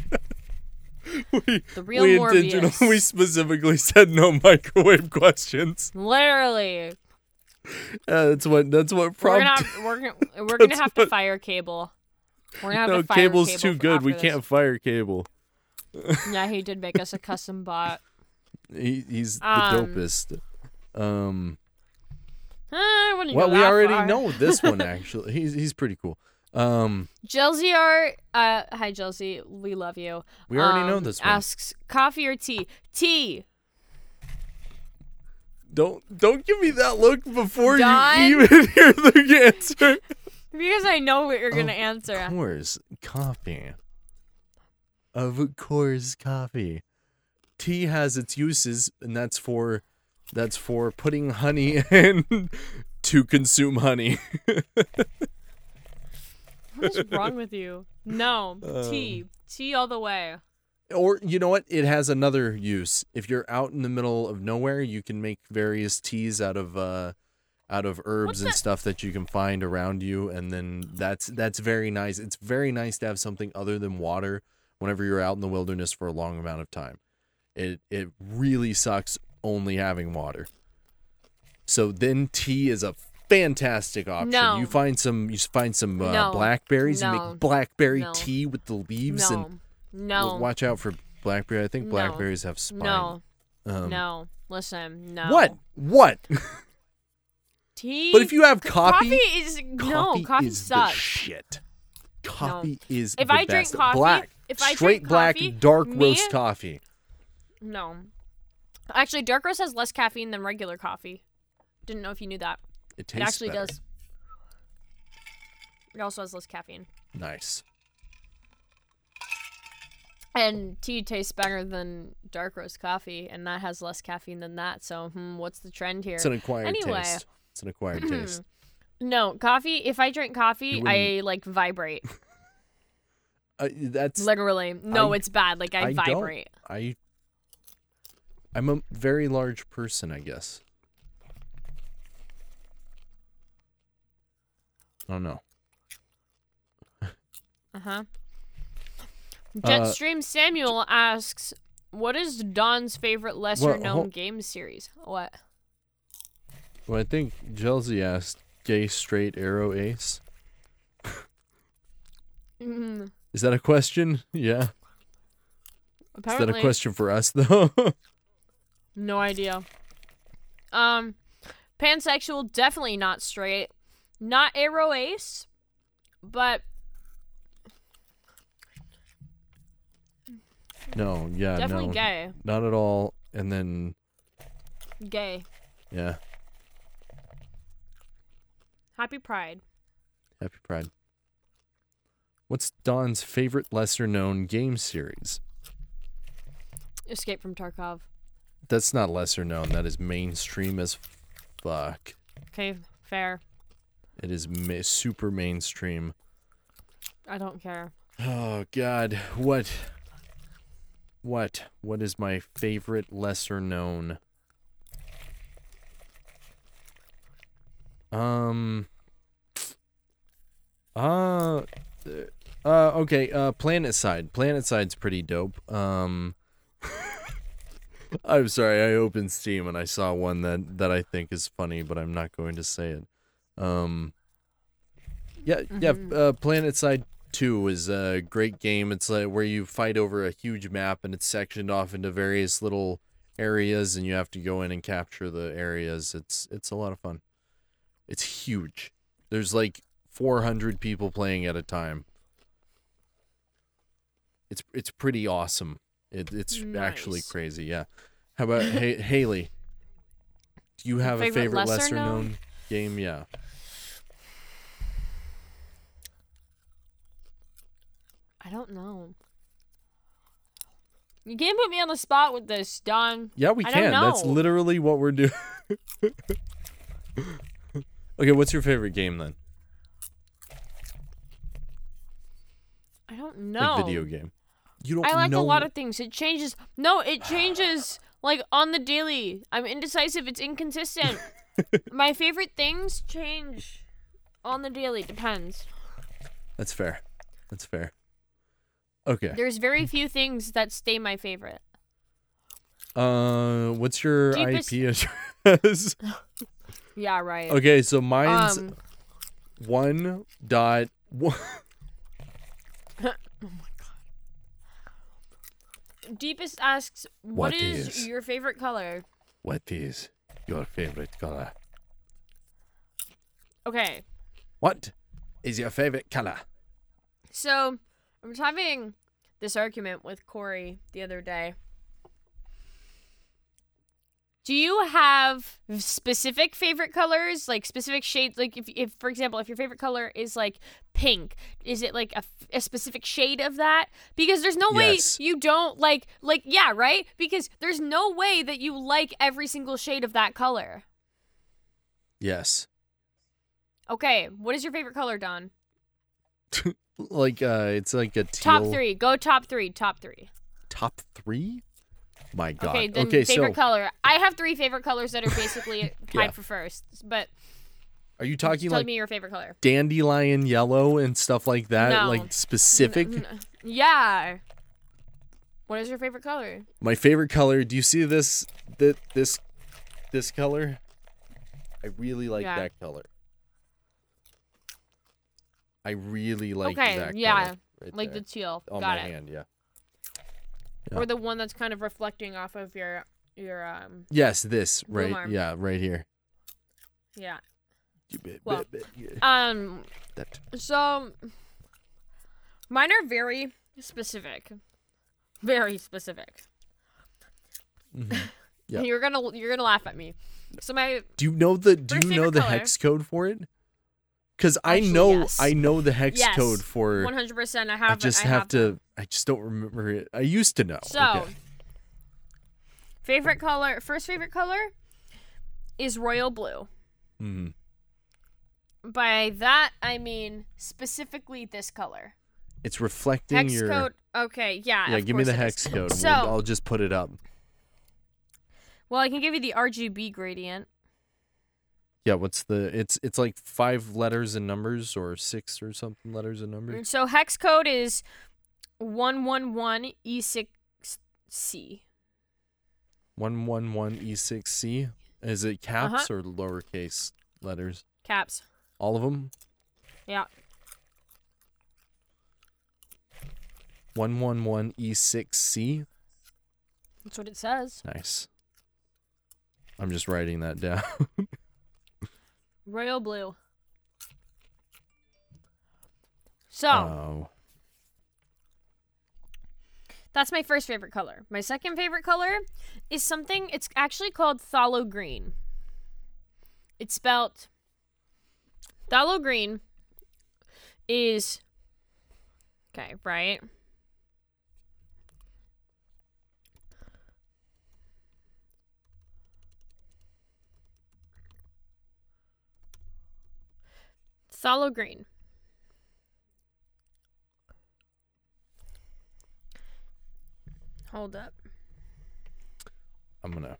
we, the real we Morbius. we specifically said no microwave questions. Literally, Uh, that's what that's what we're gonna have, we're gonna we're gonna have to fire cable. We're gonna have No, to fire cable. No, cable's cable too good. We after can't fire cable. Yeah, he did make us a custom bot. He, he's the Um, dopest. Um, Eh, well, we already far. know this one actually. He's he's pretty cool. Um, Jelzy are uh hi Jelzy, we love you. we already know Um, this one. Asks coffee or tea? Tea. Don't don't give me that look before Don? you even hear the answer. Because I know what you're gonna Of answer. Of course, coffee. Of course, coffee. Tea has its uses, and that's for that's for putting honey in to consume honey. What is wrong with you? No. Um, tea. Tea all the way. or you know what? It has another use. If you're out in the middle of nowhere, you can make various teas out of uh out of herbs and the- stuff that you can find around you and then that's that's very nice. It's very nice to have something other than water whenever you're out in the wilderness for a long amount of time. It it really sucks only having water. So then tea is a fantastic option. No. You find some you find some uh, No. blackberries, No. make blackberry No. tea with the leaves and No. watch out for blackberry. I think blackberries have spine. No. Um, No. Listen. No. What? What? tea. But if you have coffee, coffee, is no coffee coffee is sucks. the shit. Coffee is If I drink coffee- black, if I straight drink black, coffee, dark me- roast coffee. No, actually, dark roast has less caffeine than regular coffee. Didn't know if you knew that. It It actually better. does. It also has less caffeine. Nice. And tea tastes better than dark roast coffee, and that has less caffeine than that. So, hmm, what's the trend here? It's an acquired Anyway. taste. It's an acquired taste. no, coffee. If I drink coffee, I like vibrate. Uh, that's Literally. No, I- it's bad. Like I, I don't. vibrate. I. I'm a very large person, I guess. I don't know. Uh huh. Jetstream Samuel asks, "What is Don's favorite lesser-known game series?" What? Well, I think Chelsea asked, "Gay, straight, arrow, ace." Mm, Is that a question? Yeah. Apparently, Is that a question for us though? no idea. Um, pansexual, definitely not straight, not arrow ace, but no. Yeah. definitely no. gay. Not at all. And then Gay. yeah. Happy Pride. Happy Pride. What's Don's favorite lesser known game series? Escape from Tarkov. That's not lesser known. That is mainstream as fuck. Okay, fair. It is ma- super mainstream. I don't care. Oh God, what? What? What is my favorite lesser known? Um. Uh. Uh. Okay. Uh. PlanetSide. Planet Side's pretty dope. Um. I'm sorry. I opened Steam and I saw one that that I think is funny, but I'm not going to say it. Um. Yeah. Yeah. Uh. PlanetSide Two is a great game. It's like where you fight over a huge map and it's sectioned off into various little areas, and you have to go in and capture the areas. It's it's a lot of fun. It's huge. There's like 400 people playing at a time. It's it's pretty awesome. It, it's actually crazy. Yeah. How about ha- Hayley? Do you have a Favorite favorite lesser lesser known? known game? Yeah. I don't know. You can't put me on the spot with this, Don. Yeah, we I can. That's literally what we're doing. okay, what's your favorite game then? I don't know. Like video game. You don't I like know a lot of things. It changes. No, it changes like on the daily. I'm indecisive. It's inconsistent. My favorite things change on the daily. Depends. That's fair. That's fair. Okay. There's very few things that stay my favorite. Uh what's your Deepest- IP address? Yeah, right. okay, so mine's Um, one dot one oh my god. Deepest asks, What what is, is- your favorite color? What is your favorite color? Okay, What is your favorite color? so I was having this argument with Corey the other day. Do you have specific favorite colors, like specific shades? Like, if, if for example, if your favorite color is like pink, is it like a, a specific shade of that? Because there's no Yes. way you don't like, like, yeah, right? Because there's no way that you like every single shade of that color. Yes. Okay, what is your favorite color, Don? Like uh it's like a teal Top three. Go top three. Top three. top 3? My god. Okay, then okay favorite so color. I have three favorite colors that are basically tied Yeah. for first. But are you talking like me your favorite color. dandelion yellow and stuff like that? No. Like specific? Yeah. What is your favorite color? My favorite color. Do you see this? That this, this color. I really like Yeah. that color. I really like Okay, that yeah, right like there. the teal. on Got my it. hand. Yeah. yeah. Or the one that's kind of reflecting off of your your um Yes, this right. arm. Yeah, right here. yeah. Well, Um, That- so mine are very specific, very specific. Mhm. Yeah. You're gonna you're gonna laugh at me. So my Do you know the Do you know the color. hex code for it? Because I know yes. I know the hex Yes. code for. 100 percent I have I just I have, have to. I just don't remember it. I used to know. So Okay. favorite color, first favorite color is royal blue. Mhm. By that I mean specifically this color. It's reflecting Hex your. code. Okay, yeah. yeah, give me the hex is. code. So, I'll just put it up. well, I can give you the RGB gradient. Yeah, what's the? It's it's like five letters and numbers, or six or something letters and numbers. So hex code is one one one E six C. One one one e six c. Is it caps Uh-huh. or lowercase letters? Caps. All of them. Yeah. One one one e six c. That's what it says. Nice. I'm just writing that down. Royal blue. So Oh. that's my first favorite color. My second favorite color is something. It's actually called phthalo green. It's spelled phthalo green. Is okay, right? Phthalo green. Hold up. I'm gonna.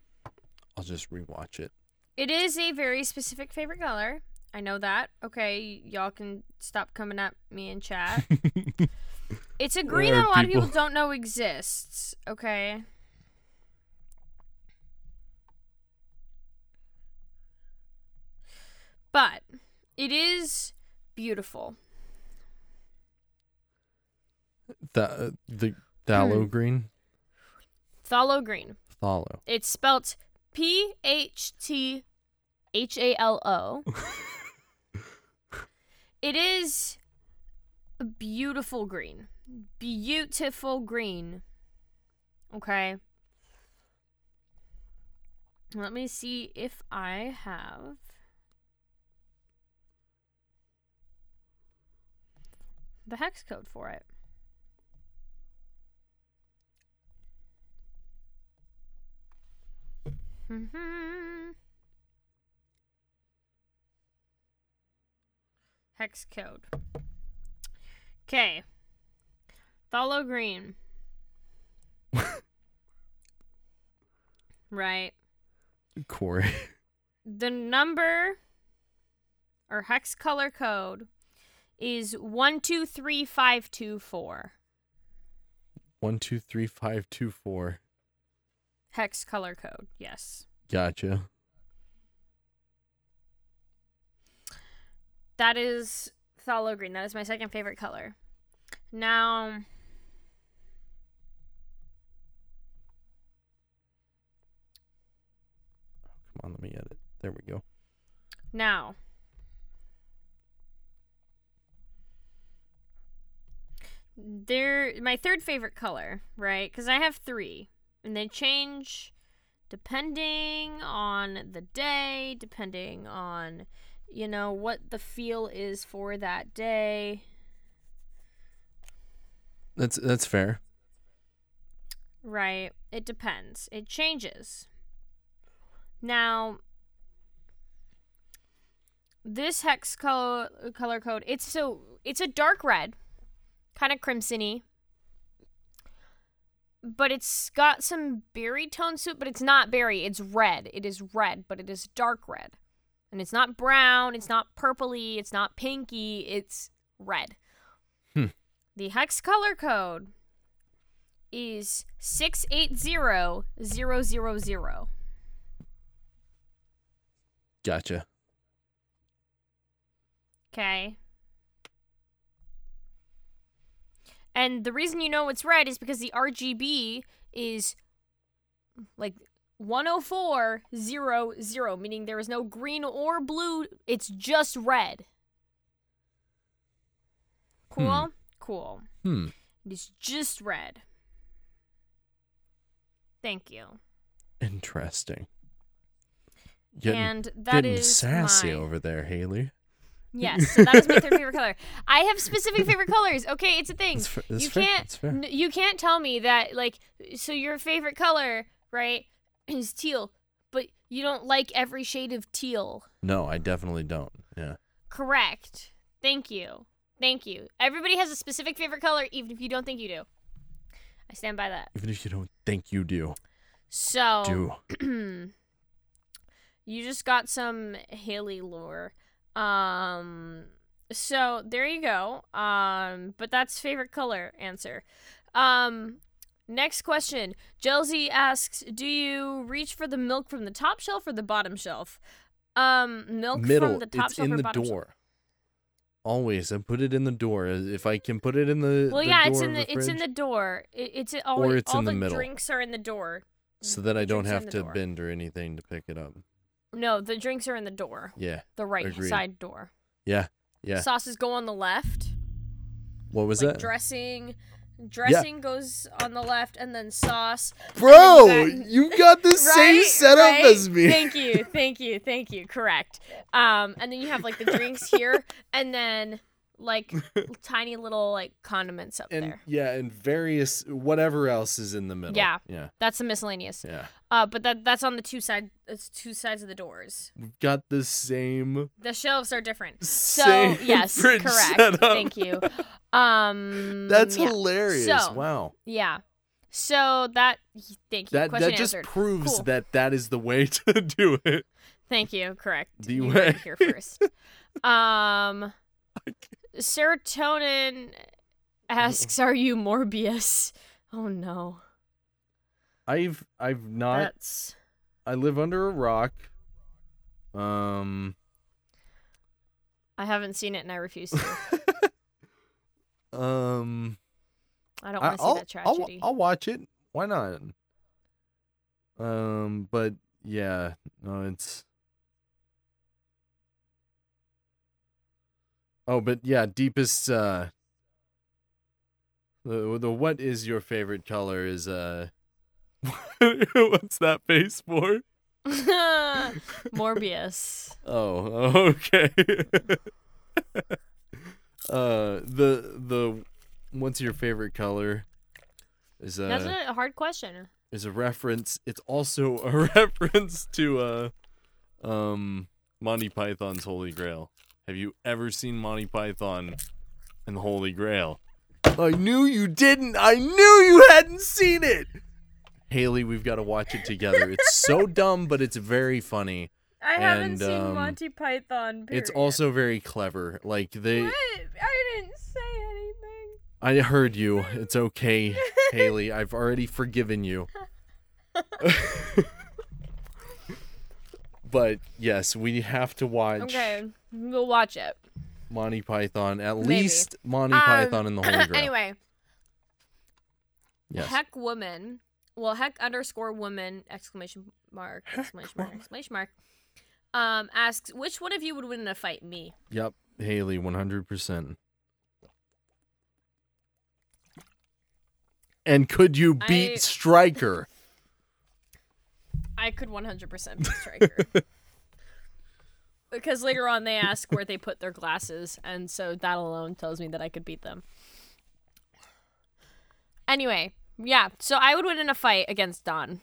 I'll just rewatch it. It is a very specific favorite color. I know that. Okay, y'all can stop coming at me in chat. It's a green that a lot of people people- don't know exists. Okay. But it is beautiful. The the phthalo Hmm. green. Phthalo green. Phthalo. It's spelt P H T H A L O. It is a beautiful green. Beautiful green. Okay. Let me see if I have. The hex code for it. hmm Hex code. Okay. Phthalo green. right. Corey. The number or hex color code is 123524. One two three five two four. Hex color code. Yes. Gotcha. That is phthalo green. That is my second favorite color. Now, Come on, let me edit. There we go. now. There my third favorite color, right? Cuz I have 3 and they change depending on the day, depending on you know what the feel is for that day. That's that's fair. Right. It depends. It changes. Now, this hex color, color code, it's so it's a dark red, kind of crimsony. But it's got some berry tone to it, but it's not berry. It's red. It is red, but it is dark red. And it's not brown, it's not purpley, it's not pinky, it's red. Hmm. The hex color code is 680000. Gotcha. Okay. And the reason you know it's red is because the RGB is like 10400, meaning there is no green or blue. It's just red. Cool? Cool. Hmm. It is just red. Thank you. Interesting. Getting, and that getting is sassy my- over there, Hayley. Yes, so that is my third favorite color. I have specific favorite colors. Okay, it's a thing. Fa- that's you fair, can't n- you can't tell me that like so your favorite color, right, is teal, but you don't like every shade of teal. No, I definitely don't. Yeah. Correct. Thank you. Thank you. Everybody has a specific favorite color even if you don't think you do. I stand by that. Even if you don't think you do. So Do. you just got some Hayley lore. Um so there you go. Um but that's favorite color answer. Um next question. Jelzy asks, "Do you reach for the milk from the top shelf or the bottom shelf?" Um milk Middle. from the top it's shelf in or the bottom door. Always. I put it in the door. If I can put it in the Well, the yeah, it's in of the it's in the door. It, it's always, it's all in the the middle. drinks are in the door. so that I don't drinks are in have to door. bend or anything to pick it up. No, the drinks are in the door. Yeah. The right Agreed. side door. Yeah. Yeah. Sauces go on the left. What was like that? dressing dressing goes on the left and then sauce Bro, you got the same setup Right? as me. thank you thank you thank you correct um and then you have like the drinks here and then like tiny little like condiments up and there yeah, and various whatever else is in the middle. Yeah. Yeah. that's the miscellaneous Yeah. Uh but that that's on the two side it's two sides of the doors We've got the same the shelves are different so yes correct setup. thank you um That's yeah. hilarious. So, wow. yeah so that thank you That question that just answered proves Cool. that that is the way to do it. Thank you. Correct. The you way- here first. Um, serotonin asks, "Are you Morbius?" Oh no, I've I've not that's I live under a rock. Um I haven't seen it and I refuse to. um I don't want to see I'll, that I'll, tragedy. I'll watch it. Why not? Um, but yeah, no, it's. Oh, but yeah, deepest. uh The the what is your favorite color is uh. What's that face for? Morbius. Oh, okay. uh, the the what's your favorite color? Is uh That's a hard question. is a reference. It's also a reference to uh um Monty Python's Holy Grail. Have you ever seen Monty Python and the Holy Grail? I knew you didn't. I knew you hadn't seen it. Hayley, we've got to watch it together. It's so dumb, but it's very funny. I haven't seen um, Monty Python. It's also very clever. Like they I didn't say anything. I heard you. It's okay, Hayley. I've already forgiven you. but yes, we have to watch Okay, we'll watch it. Monty Python. At Maybe. least Monty Um, Python and the Holy Grail. anyway, yes. heck woman. Well, heck underscore woman exclamation mark exclamation mark woman. exclamation mark. Um, asks which one of you would win in a fight? Me. Yep, Hayley, one hundred percent. And could you beat I- Striker? I could 100% be striker. because later on they ask where they put their glasses, and so that alone tells me that I could beat them. Anyway, yeah, so I would win in a fight against Don.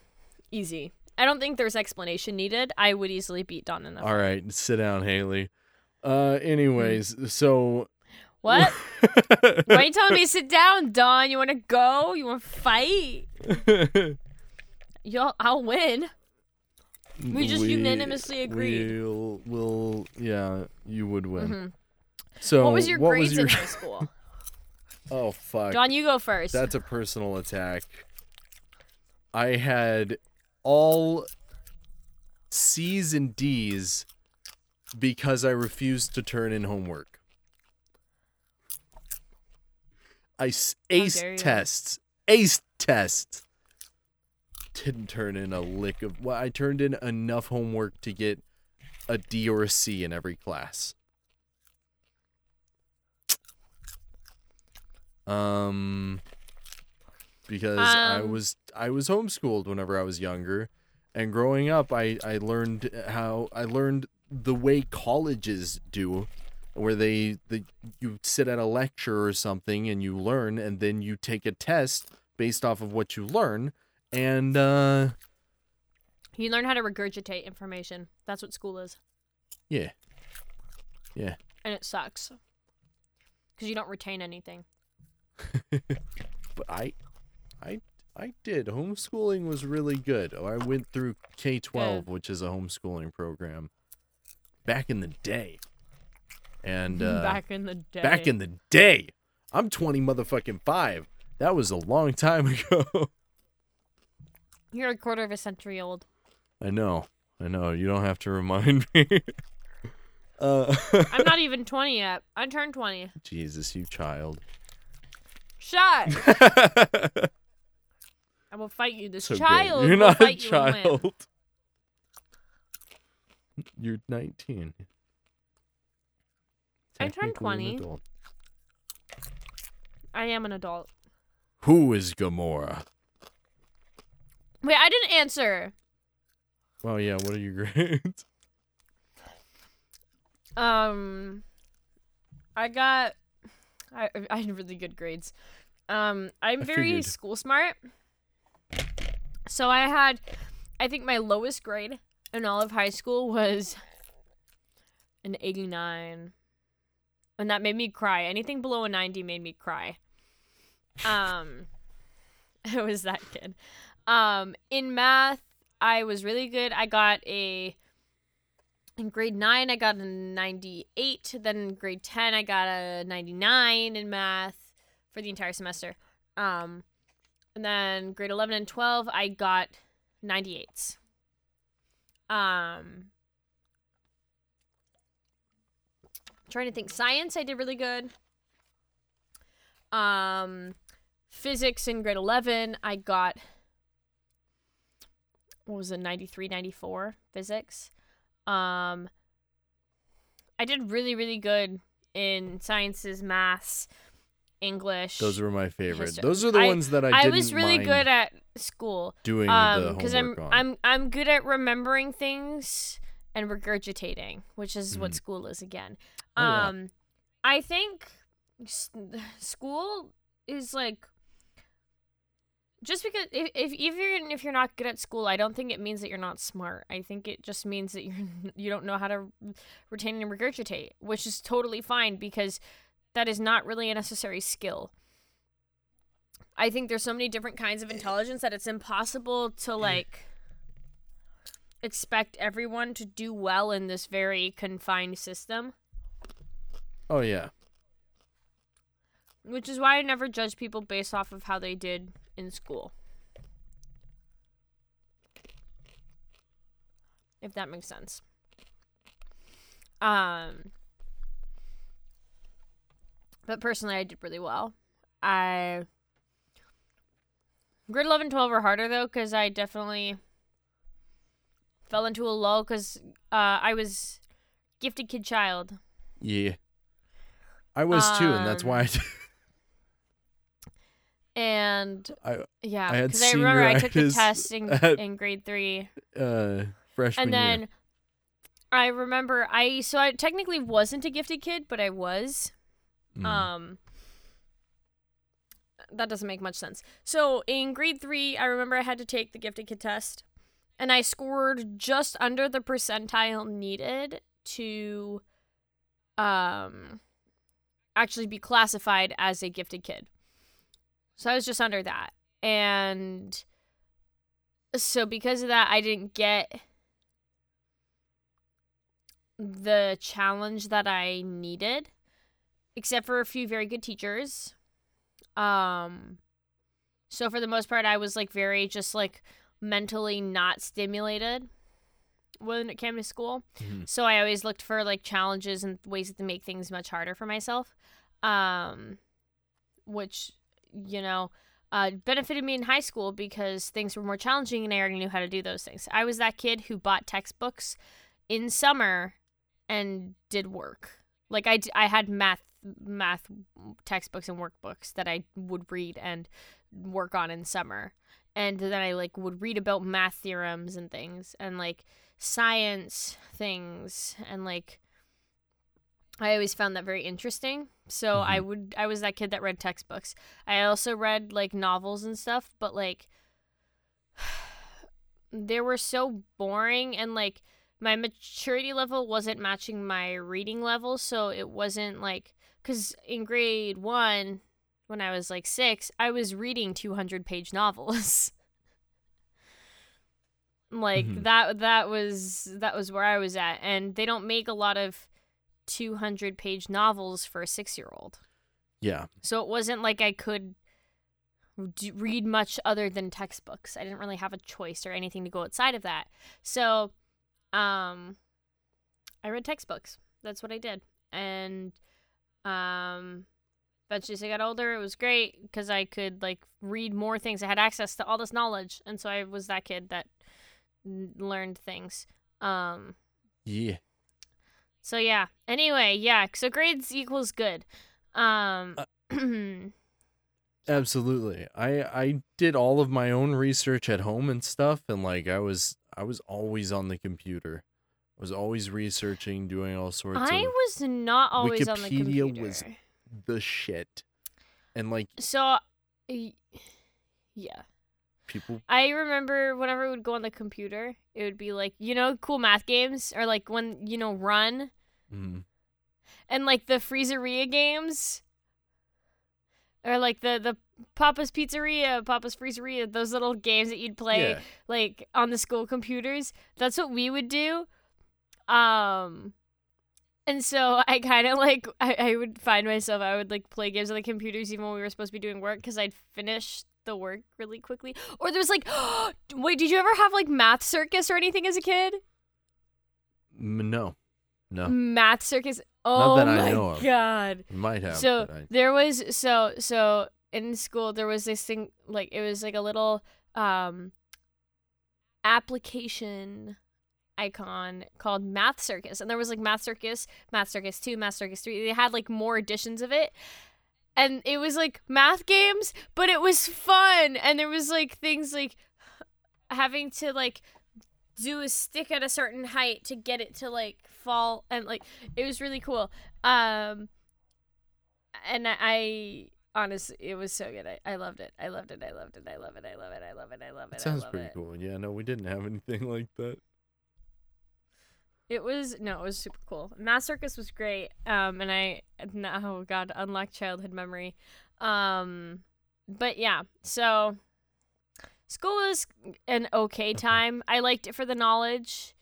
Easy. I don't think there's explanation needed. I would easily beat Don in a fight. All right, sit down, Hayley. Uh, anyways, so What? Why are you telling me sit down, Don? You want to go? You want to fight? You'll, I'll win. We just unanimously agreed. We'll, we'll, yeah, you would win. Mhm. So what was your what grades was your- in high school? Oh fuck! John, you go first. That's a personal attack. I had all C's and D's because I refused to turn in homework. I s- aced dare you. tests, Ace tests didn't turn in a lick of. Well, I turned in enough homework to get a D or a C in every class. Um, because I Um. was I was homeschooled whenever I was younger, and growing up, I I learned how I learned the way colleges do, where they the you sit at a lecture or something and you learn, and then you take a test based off of what you learn, and uh, You learn how to regurgitate information. That's what school is. yeah, yeah. And it sucks. Because you don't retain anything. but I, I, I did. Homeschooling was really good. Oh, I went through K twelve, Good. which is a homeschooling program, back in the day. And uh, back in the day. back in the day, I'm twenty motherfucking five. That was a long time ago. You're a quarter of a century old. I know. I know. You don't have to remind me. uh, I'm not even 20 yet. I turned 20. Jesus, you child. Shut! I will fight you. This okay. child You're will not a you child. You're 19. I turned 20. I am an adult. Who is Gamora? Wait, I didn't answer. Well, yeah. What are your grades? Um, I got, I I had really good grades. Um, I'm I very figured. school smart. So I had, I think my lowest grade in all of high school was an 89. And that made me cry. Anything below a 90 made me cry. Um, I was that kid. Um, in math, I was really good. I got a in grade 9 i got a 98 then in grade 10 i got a 99 in math for the entire semester. Um and then grade 11 and 12 i got 98s um trying to think. Science i did really good. Um physics in grade 11 i got what was it 93 94 physics um, I did really, really good in sciences, maths, English. Those were my favorite. History. Those are the I- ones that I, I was really good at school. doing the Um, because I'm on. I'm I'm good at remembering things and regurgitating, which is what Mhm. school is again. Oh, yeah. Um, I think school is like just because if, if even if you're not good at school, I don't think it means that you're not smart. I think it just means that you're you don't know how to retain and regurgitate, which is totally fine because that is not really a necessary skill. I think there's so many different kinds of eh. intelligence that it's impossible to mm. like expect everyone to do well in this very confined system, oh yeah. which is why I never judge people based off of how they did in school. If that makes sense. Um but personally I did really well. I grade 11 12 were harder though cuz I definitely fell into a lull cuz uh I was gifted kid child. Yeah. I was too, and that's why I, Um, And I yeah, I because I, remember I took the test in, at- in grade three, uh freshman and then year. I remember I so I technically wasn't a gifted kid, but I was. Mm. Um, that doesn't make much sense. So in grade three, I remember I had to take the gifted kid test, and I scored just under the percentile needed to, um, actually be classified as a gifted kid. So I was just under that, and so because of that, I didn't get the challenge that I needed except for a few very good teachers. Um so for the most part I was like very just like mentally not stimulated when it came to school. Mhm. So I always looked for like challenges and ways to make things much harder for myself. Um which you know, uh, benefited me in high school because things were more challenging and I already knew how to do those things. I was that kid who bought textbooks in summer and did work. Like I, d- I had math math textbooks and workbooks that I would read and work on in summer. And then I like would read about math theorems and things and like science things and like I always found that very interesting. So I would I was that kid that read textbooks. I also read like novels and stuff, but like they were so boring and like my maturity level wasn't matching my reading level, so it wasn't like cuz in grade 1 when I was like 6, I was reading 200 page novels. like Mhm. that that was that was where I was at and they don't make a lot of 200 page novels for a 6-year-old. Yeah. So it wasn't like I could d- read much other than textbooks. I didn't really have a choice or anything to go outside of that. So um I read textbooks. That's what I did. And um eventually as I got older, it was great because I could like read more things. I had access to all this knowledge, and so I was that kid that n- learned things. Um Yeah. So yeah. Anyway, yeah. So grades equals good. Um. Absolutely. I I did all of my own research at home and stuff and like I was I was always on the computer. I was always researching, doing all sorts of I was not always on the computer. Wikipedia was- the shit. And like So, yeah. people I remember whenever we would go on the computer, it would be like you know cool math games or like when you know Run mm, and like the Freezeria games. Or like the the Papa's Pizzeria, Papa's Freezeria, those little games that you'd play yeah. like on the school computers. That's what we would do. Um and so I kind of like I, I would find myself I would like play games on the computers even when we were supposed to be doing work because I'd finish the work really quickly. Or there was like, wait, did you ever have like math circus or anything as a kid? No. No. Math circus. Oh my of. god. Might have. So I, there was so so in school there was this thing like it was like a little um application icon called Math Circus and there was like Math Circus, Math Circus 2, Math Circus 3. They had like more editions of it. And it was like math games, but it was fun and there was like things like having to like do a stick at a certain height to get it to like fall and like it was really cool. Um and I, I honestly it was so good. I, I loved it. I loved it. I loved it. I love it. I love it. I love it. I love it. sounds I love pretty it. cool. Yeah, no, we didn't have anything like that. It was no, it was super cool. Math Circus was great. Um, and I oh god, unlocked childhood memory. Um, but yeah, so school was an okay time. I liked it for the knowledge,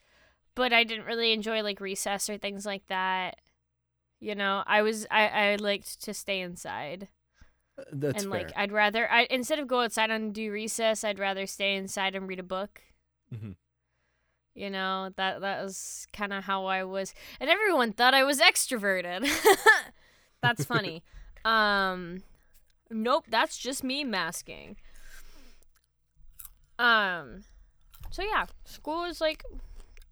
but I didn't really enjoy like recess or things like that. You know, I was I I liked to stay inside. Uh, That's and fair. like I'd rather I instead of go outside and do recess, I'd rather stay inside and read a book. Mhm. You know, that that was kind of how I was. And everyone thought I was extroverted. that's funny. um nope, that's just me masking. Um so yeah, school is like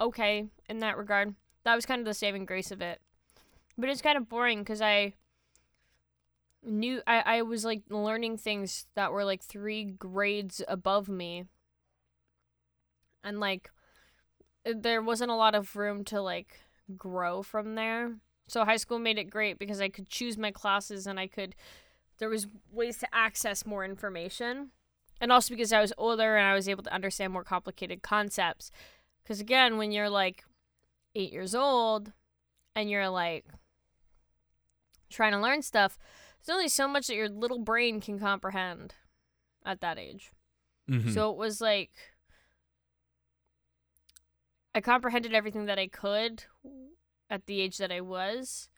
okay in that regard. That was kind of the saving grace of it. But it's kind of boring cuz I knew I, I was like learning things that were like three grades above me and like there wasn't a lot of room to like grow from there so high school made it great because i could choose my classes and i could there was ways to access more information and also because i was older and i was able to understand more complicated concepts because again when you're like eight years old and you're like trying to learn stuff there's only so much that your little brain can comprehend at that age. Mhm. So it was like I comprehended everything that I could at the age that I was.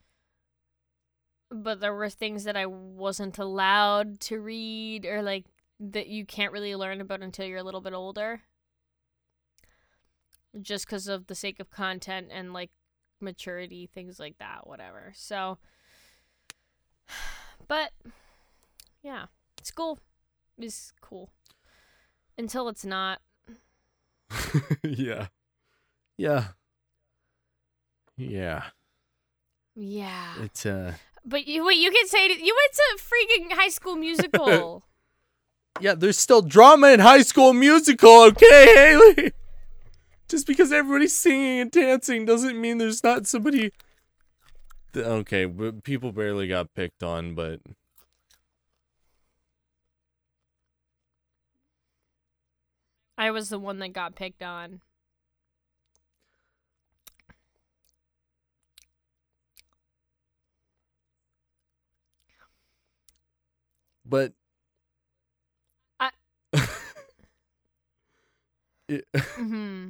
But there were things that I wasn't allowed to read or like that you can't really learn about until you're a little bit older. Just because of the sake of content and like maturity, things like that, whatever. So, but yeah, school is cool. Until it's not. yeah. Yeah. Yeah. Yeah. It's uh But you wait, you can say you went to freaking high school musical. Yeah, there's still drama in high school musical, okay, Hayley? Just because everybody's singing and dancing doesn't mean there's not somebody Th- Okay, but people barely got picked on, but I was the one that got picked on. but I- It- hmm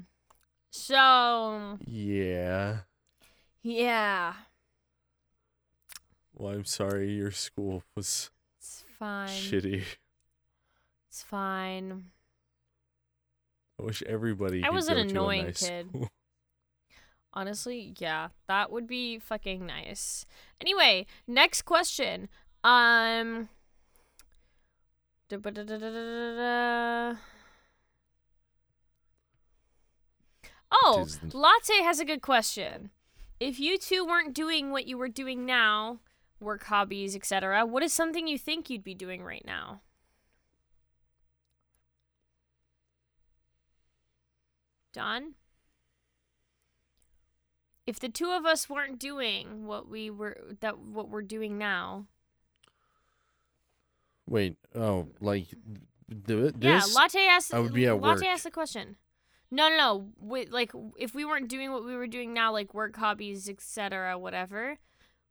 So yeah. yeah, Well, I'm sorry your school was it's fine. shitty. It's fine. I wish everybody I was an a annoying nice kid. school. Honestly, yeah, that would be fucking nice. Anyway, next question. Um. da-ba-da-da-da-da-da. Oh, Tis Oh, the- Latte has a good question. If you two weren't doing what you were doing now, work, hobbies, etc., what is something you think you'd be doing right now? Don? If the two of us weren't doing what we were that what we're doing now. Wait, oh, like th- yeah, this? Latte asked I would be at Latte work. asked the question. No, no, no. Like if we weren't doing what we were doing now, like work, hobbies, etc., whatever.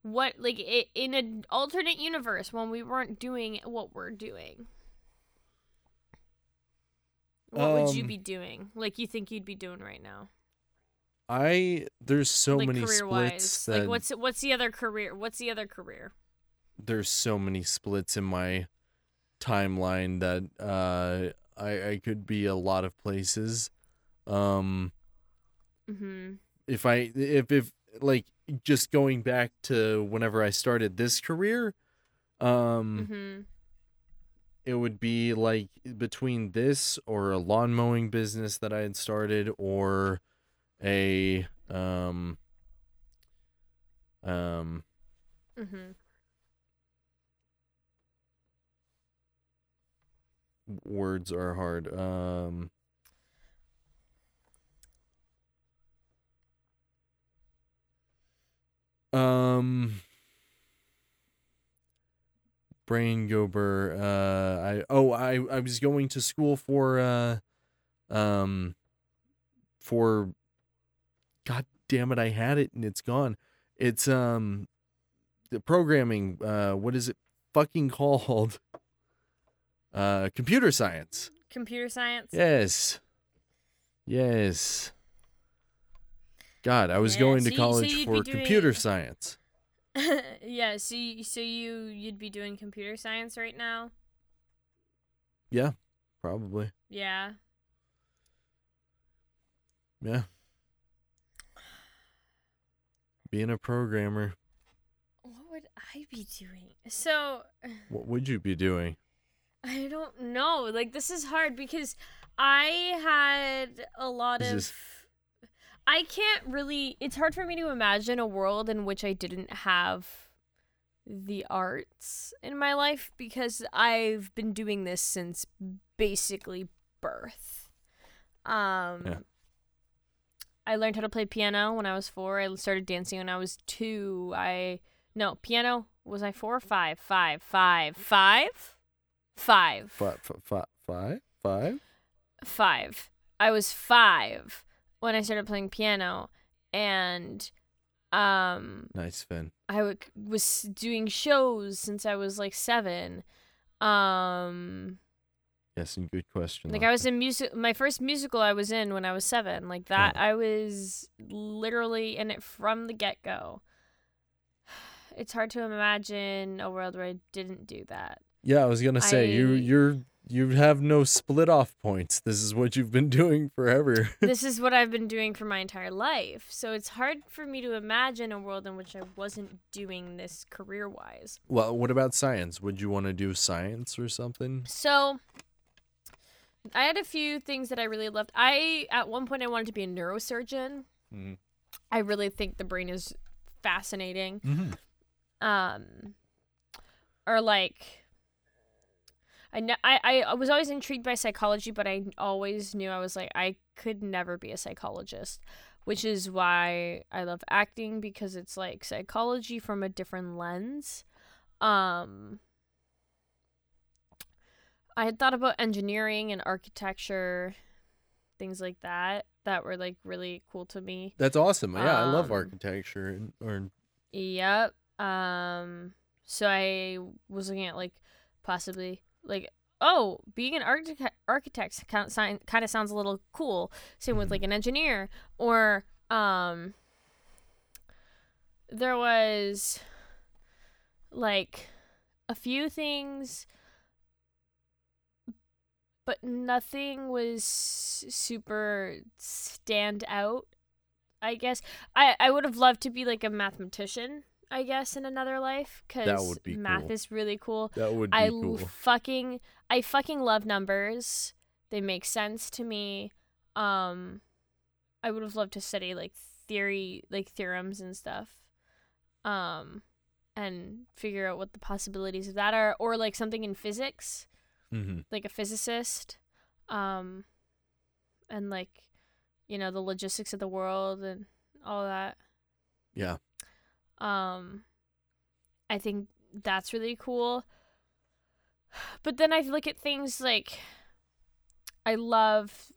What like i in an alternate universe when we weren't doing what we're doing? What would you Um, be doing? Like you think you'd be doing right now? I there's so like many career splits Like what's what's the other career? What's the other career? there's so many splits in my timeline that uh I I could be a lot of places. Um Mm-hmm. if I if if like just going back to whenever I started this career, um Mm-hmm. it would be like between this or a lawn mowing business that I had started or a um um Mm-hmm. words are hard. Um Um brain gober. Uh I oh I I was going to school for uh um for god damn it I had it and it's gone. It's um the programming uh what is it fucking called? Uh computer science. Computer science. Yes. Yes. God, I was Yeah, going so to college you'd for be computer science. yeah. So you, so you you'd be doing computer science right now? Yeah, probably. Yeah. Yeah. Being a programmer, What would I be doing? So what would you be doing? I don't know. Like this is hard because I had a lot Is of this- I can't really it's hard for me to imagine a world in which I didn't have the arts in my life because I've been doing this since basically birth. Um Yeah. I learned how to play piano when I was 4. I started dancing when I was 2. I no, piano was I 4 or 5? 5. 5. 5? 5. Five, five, five, five? five. I was five when I started playing piano, and um, Nice, Finn. I w- was doing shows since I was like seven. Um, Yes, and good question. like I was in music. My first musical I was in when I was seven. Like that, I was literally in it from the get go. It's hard to imagine a world where I didn't do that. Yeah, I was gonna say you I- you're You have no split off points. This is what you've been doing forever. this is what I've been doing for my entire life. So it's hard for me to imagine a world in which I wasn't doing this career wise. well, what about science? Would you want to do science or something? So I had a few things that I really loved. I at one point I wanted to be a neurosurgeon. Mhm. I really think the brain is fascinating. Mm-hmm. Um or like I, I I was always intrigued by psychology, but I always knew I was like I could never be a psychologist, which is why I love acting because it's like psychology from a different lens. Um I had thought about engineering and architecture, things like that that were like really cool to me. That's awesome. Yeah, I love Um, architecture and or Yep. Um so I was looking at like possibly like oh, being an architect architect kind of, sounds a little cool. Same with like an engineer or um there was like a few things but nothing was super stand out I guess I I would have loved to be like a mathematician. I guess in another life because math cool. is really cool. that would be I cool. fucking I fucking love numbers. They make sense to me. Um, I would have loved to study like theory, like theorems and stuff. Um, and figure out what the possibilities of that are, or like something in physics hmm like a physicist um and like you know the logistics of the world and all that Yeah. Um i think that's really cool. But then i look at things like i love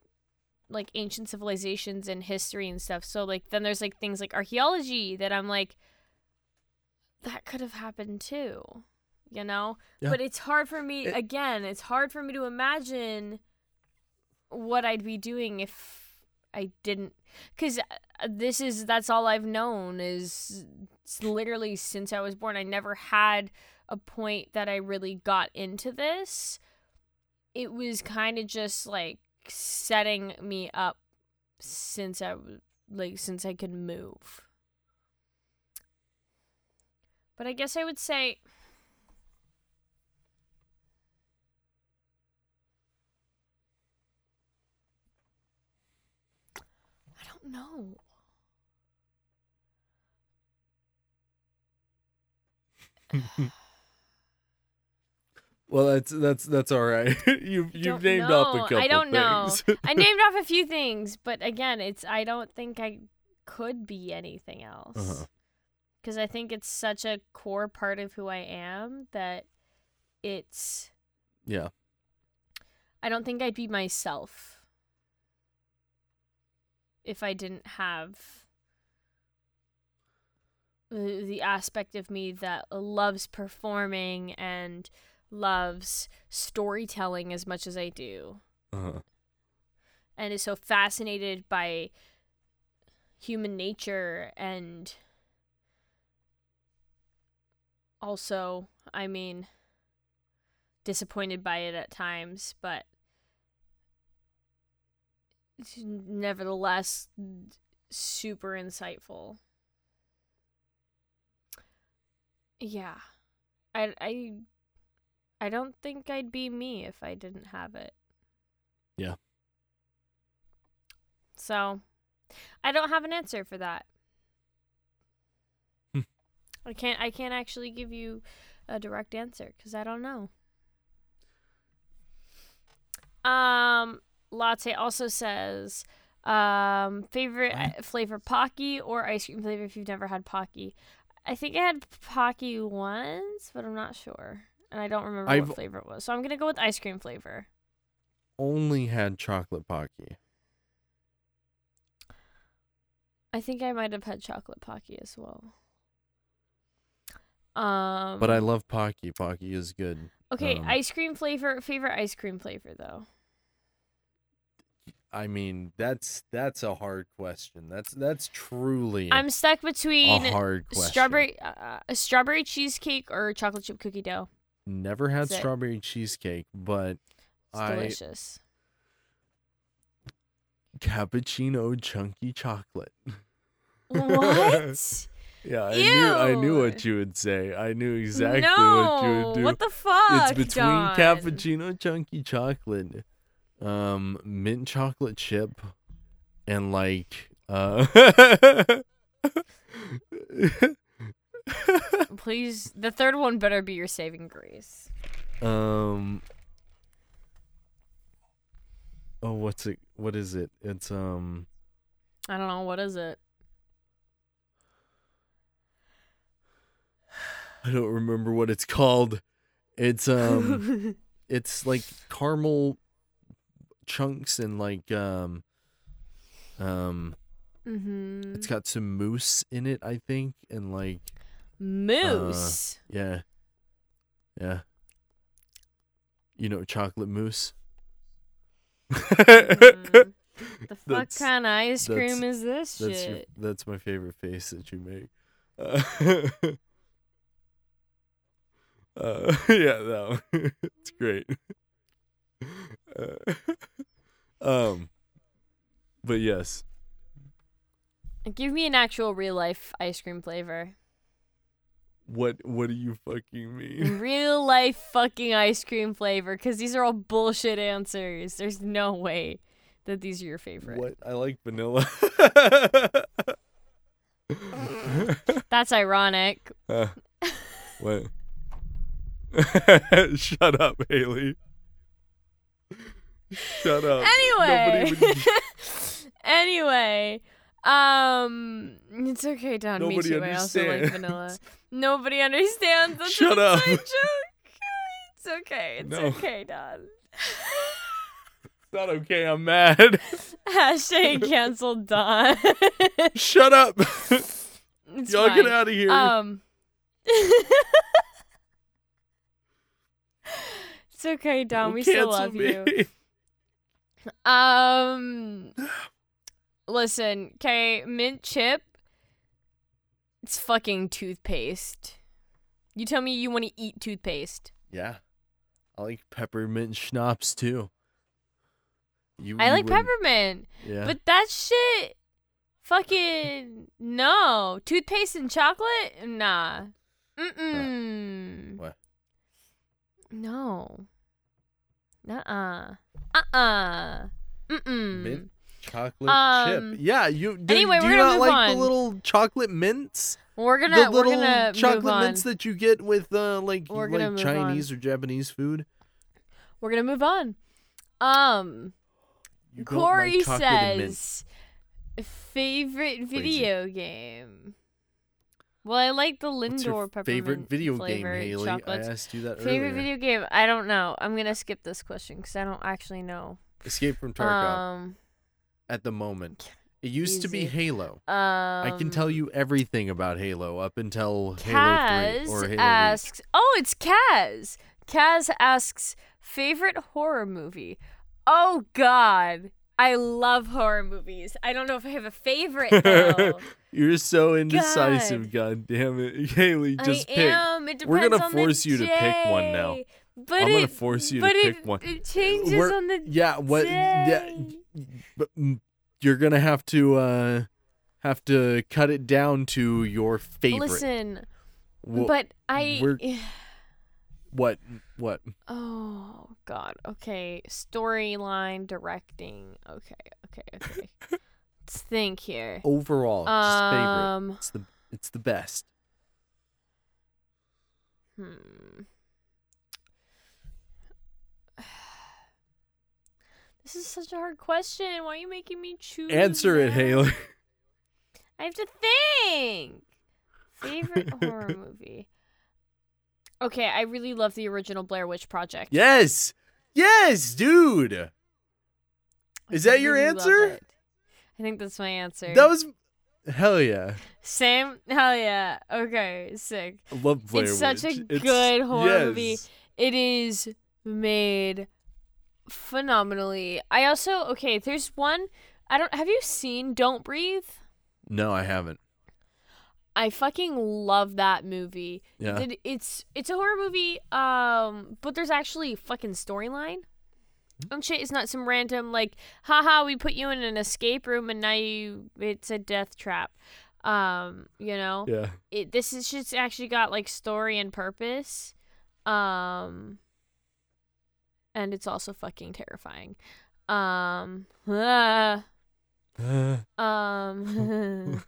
like ancient civilizations and history and stuff. So like then there's like things like archaeology that i'm like that could have happened too you know? Yeah. but it's hard for me It- again it's hard for me to imagine what i'd be doing if i didn't because uh, this is that's all i've known is literally since i was born. I never had a point that i really got into this. It was kind of just like setting me up since i like since i could move. But i guess i would say know. Well, that's that's that's all right. you've you've named off a know. couple I don't know. things. I named off a few things, but again, it's I don't think I could be anything else. Uh-huh. Cuz I think it's such a core part of who I am that it's yeah. I don't think I'd be myself if I didn't have the, aspect of me that loves performing and loves storytelling as much as I do Uh-huh. and is so fascinated by human nature and also, I mean, disappointed by it at times, but nevertheless super insightful. Yeah. I I I don't think I'd be me if I didn't have it. Yeah. So, I don't have an answer for that. Hmm. I can't I can't actually give you a direct answer cuz I don't know. Um Latte also says um favorite What? flavor Pocky or ice cream flavor if you've never had Pocky. I think I had Pocky once, but I'm not sure. And I don't remember I've- what flavor it was. So I'm going to go with ice cream flavor. Only had chocolate pocky. I think I might have had chocolate Pocky as well. Um But I love pocky. Pocky is good. Okay, um, ice cream flavor favorite ice cream flavor though. I mean, that's that's a hard question. That's that's truly I'm stuck between a hard question. strawberry uh, a strawberry cheesecake or chocolate chip cookie dough. Never had That's it. strawberry cheesecake, but It's I delicious. cappuccino chunky chocolate. What? Yeah, I knew I knew what you would say. I knew exactly no. what you would do. What the fuck? it's between Don? cappuccino chunky chocolate, um, mint chocolate chip, and like uh Please, the third one better be your saving grace. um oh what's it what is it it's um I don't know what is it. i don't remember what it's called it's um it's like caramel chunks and like um um mm-hmm. it's got some moose in it i think and like Moose. yeah yeah you know chocolate mousse Mm. the fuck That's- kind of ice cream is this That's your, shit? that's my favorite face that you make. Uh, uh, yeah, no, it's great. Um, but yes, Give me an actual real life ice cream flavor. what what do you fucking mean? real life fucking ice cream flavor, because these are all bullshit answers. There's no way that these are your favorite. What I like vanilla. That's ironic. Uh, what? Shut up, Hayley. Shut up. Anyway. Would- anyway. Um it's okay, Don. Me Nobody too. I also like understands. vanilla. Nobody understands. That's Shut up. joke. It's okay. It's No. okay, Don. It's not okay. I'm mad. Hashtag canceled Don. Shut up. It's Y'all fine. get out of here. Um. it's okay, Don. Don't We still cancel love you. Um. Listen, okay, mint chip. It's fucking toothpaste. You tell me you want to eat toothpaste. Yeah. I like peppermint schnapps too. You, I you like wouldn't- peppermint, Yeah. but that shit, fucking no. Toothpaste and chocolate, nah. Mm-mm. what? No. Nuh-uh. Uh-uh. Mm-mm. Mint chocolate Um, chip. Yeah, you do, anyway, do we're you gonna not like the little chocolate mints? We're gonna the we're little gonna chocolate on. mints that you get with uh like We're like Chinese or Japanese food. We're gonna move on. Um, You Corey like says favorite video game. Well, I like the What's your Lindor peppermint favorite video game, Hayley? chocolates. I asked you that Favorite earlier. video game? I don't know. I'm gonna skip this question because I don't actually know. Escape from Tarkov. Um, at the moment, it used to be. Halo. um, I can tell you everything about Halo up until Kaz Halo 3 or Halo asks, "Oh, it's Kaz." Kaz asks, "Favorite horror movie?" Oh God, I love horror movies. I don't know if I have a favorite though. You're so indecisive, god, damn it. Hayley, just I pick. am. It We're gonna depends on the force you to pick one now. day. But I'm it, gonna force you to but pick it, one. It changes We're- on the Yeah, what yeah, but mm, you're gonna have to uh have to cut it down to your favorite. Listen, Wha- but I. we're- what what Oh God. Okay. Storyline directing. Okay. Okay. Okay. Let's think here. overall just favorite. Um. It's the it's the best. Hmm. This is such a hard question. Why are you making me choose? Answer it? Hayley. I have to think. Favorite horror movie. Okay, I really love the original Blair Witch Project. Yes. Yes, dude. I Is that your really love answer? I think that's my answer. That was hell yeah. Same. Hell yeah. Okay, sick. I love Blair it's such a It's- good horror movie. It is made phenomenally. I also okay. There's one. I don't. Have you seen Don't Breathe? No, I haven't. I fucking love that movie. Yeah. It- It's it's a horror movie. Um, but there's actually fucking storyline. And shit. It's not some random like, haha, we put you in an escape room and now you it's a death trap. Um, you know, Yeah. it this is just actually got like story and purpose. Um, and it's also fucking terrifying. Um, ah, um,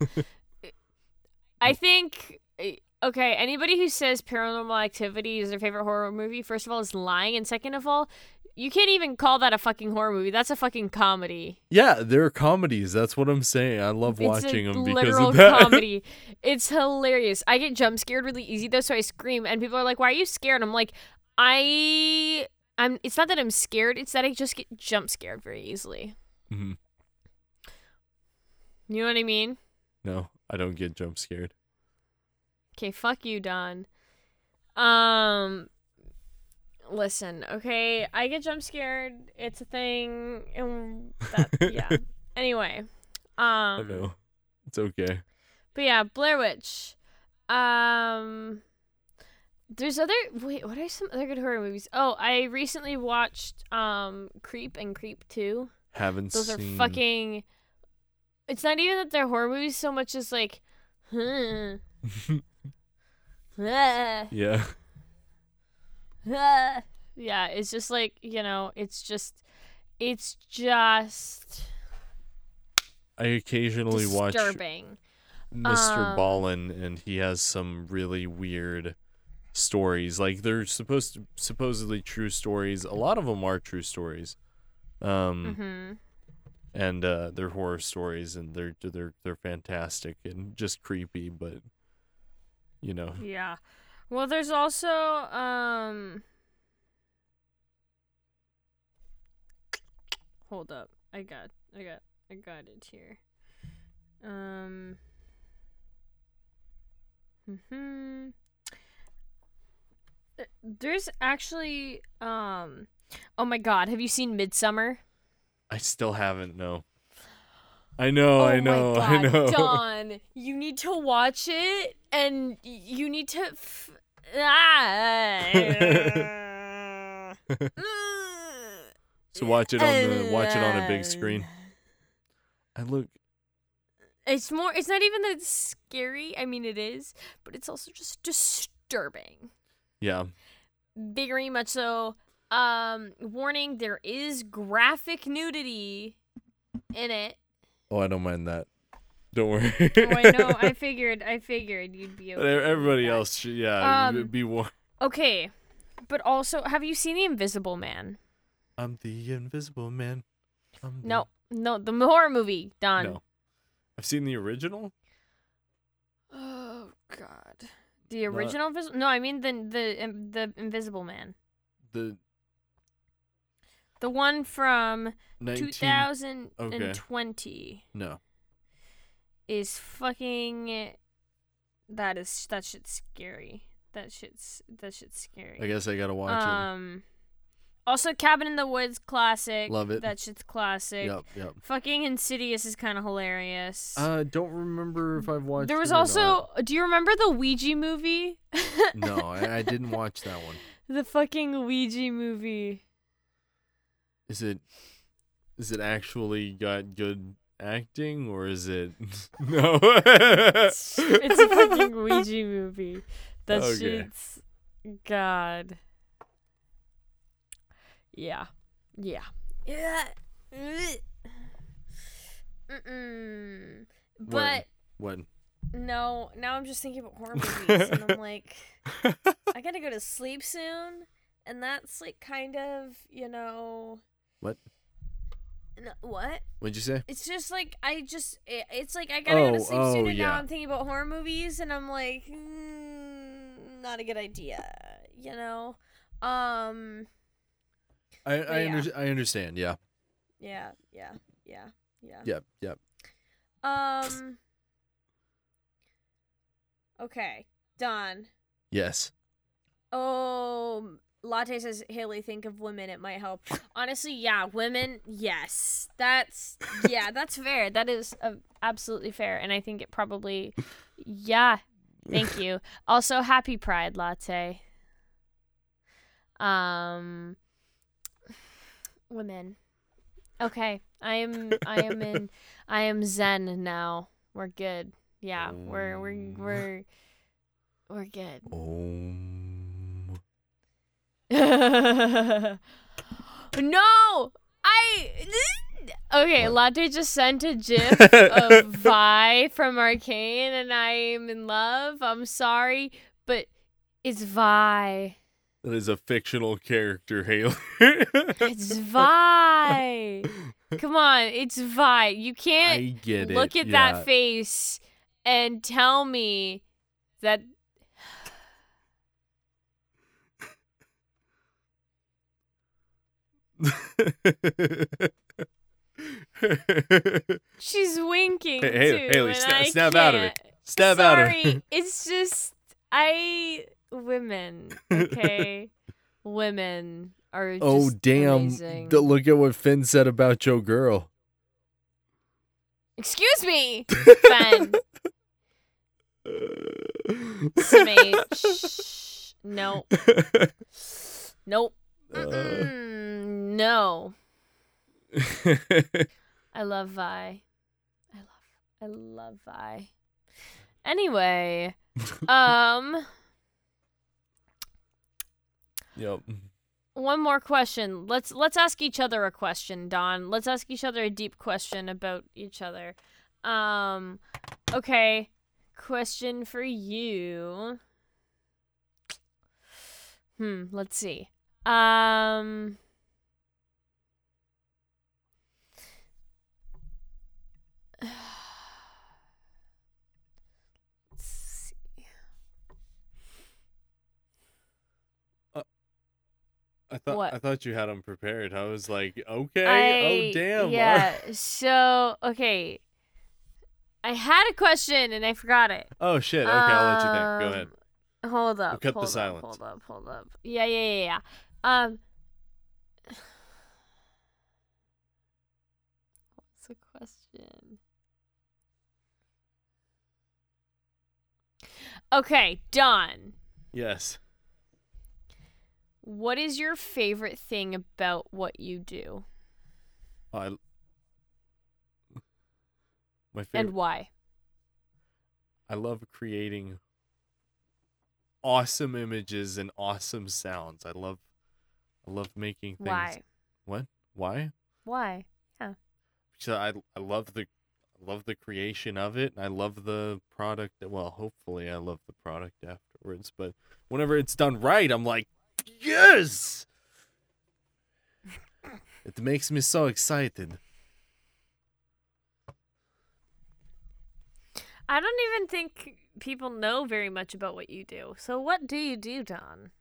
I think eh, okay. Anybody who says Paranormal Activity is their favorite horror movie, first of all, is lying, and second of all, you can't even call that a fucking horror movie. That's a fucking comedy. yeah, they're comedies. That's what I'm saying. I love It's watching them because of that. comedy. It's hilarious. I get jump scared really easy though, so I scream, and people are like, "Why are you scared?" I'm like, I, I'm. It's not that I'm scared. It's that I just get jump scared very easily. Mm-hmm. You know what I mean? No, I don't get jump scared. Okay, fuck you, Don. Um, listen, okay, I get jump scared. It's a thing, and that, yeah. Anyway, Um, I know. It's okay. but yeah, Blair Witch. Um, there's other wait, what are some other good horror movies? Oh, I recently watched um Creep and Creep Two. Haven't seen Those are fucking. It's not even that they're horror movies so much as like, hmm. ah. yeah. Ah. yeah, it's just like, you know, it's just it's just I occasionally watch disturbing. Mr. Um, Ballen, and he has some really weird stories. Like they're supposed to supposedly true stories. A lot of them are true stories. Um, Mhm. and uh, they're horror stories, and they're they're they're fantastic and just creepy, but you know, Yeah. Well, there's also um Hold up. I got I got I got it here. Um Mhm. There's actually um Oh my god, have you seen Midsommar? I still haven't. No. I know. oh I know. my I know. Don, you need to watch it and you need to f- ah. so watch it on the watch it on a big screen. I look. It's more it's not even that it's scary. I mean it is, but it's also just disturbing. Yeah. Very much so. Um warning, there is graphic nudity in it. Oh, I don't mind that. Don't worry. Oh, I know. I figured I figured you'd be okay. everybody else should, yeah, Um, be- be warned. Okay. But also, have you seen The Invisible Man? I'm the Invisible Man. I'm the- No. No, the horror movie, Don. No. I've seen the original. Oh god. The original Invis- No, I mean the the um, the Invisible Man. The The one from 19. 2020 No. is fucking that is that shit's scary. That shit's that shit's scary. I guess I gotta watch it. um also Cabin in the Woods classic. Love it. That shit's classic. Yep. Yep. Fucking Insidious is kind of hilarious. Uh, don't remember if I've watched. there was it also do you remember the Ouija movie? No, I, I didn't watch that one. The fucking Ouija movie. Is it? Is it actually got good acting or is it? no. It's, a fucking Ouija movie. That Okay. shit's God. Yeah. Yeah. Yeah. Mm-mm. But what? no, now I'm just thinking about horror movies, and I'm like, I gotta go to sleep soon, and that's like kind of, you know. What? No, what? What'd you say? It's just like I just it, it's like I gotta go to Oh, sleep oh, soon, and now. I'm thinking about horror movies, and I'm like, mm, not a good idea, you know. Um, I I, yeah. under, I understand. Yeah. yeah, yeah, yeah, yeah. Yep. Yep. Um. Okay, Don. Yes. Oh, Latte says Hayley, think of women. It might help. Honestly, yeah, women. Yes, that's yeah, that's fair. That is uh, absolutely fair, and I think it probably, yeah. Thank you. Also, happy Pride, Latte. Um. Women. Okay. I am I am in I am zen now. We're good. Yeah, we're we're we're we're good. Um, no! I Okay, What? Latte just sent a gif of Vi from Arcane and I am in love. I'm sorry, but it's Vi. that is a fictional character, Hayley. It's Vi. Come on, it's Vi. You can't I get it. look at yeah. that face and tell me that she's winking Hey, Hayley- too. Hayley, and sna- I snap out of it. can't. Out of Sorry, it. it's just I women. Okay, women are. Just Oh damn! amazing. Look at what Finn said about Joe Girl. Excuse me, Finn. Smh. Nope. Nope. Uh. No. I love Vi. I love I love Vi. Anyway, um yep. one more question. Let's let's ask each other a question, Don. Let's ask each other a deep question about each other. Um okay. Question for you. Hmm, let's see. Um Let's see. I thought What? I thought you had them prepared. I was like, okay, I- oh damn. Yeah. so okay, I had a question and I forgot it. oh shit. Okay, I'll let you think. Go ahead. Um, Hold up. cut the hold up, silence. Hold up. Hold up. Yeah. Yeah. Yeah. Yeah. Um. What's the question? Okay, Don. Yes. What is your favorite thing about what you do, I. My favorite. and why? I love creating awesome images and awesome sounds. I love. I love making things. Why? What? Why? Why? Yeah. So I I love the I love the creation of it. and I love the product. Well, hopefully I love the product afterwards. But whenever it's done right, I'm like, yes. It makes me so excited. I don't even think people know very much about what you do. So what do you do, Don?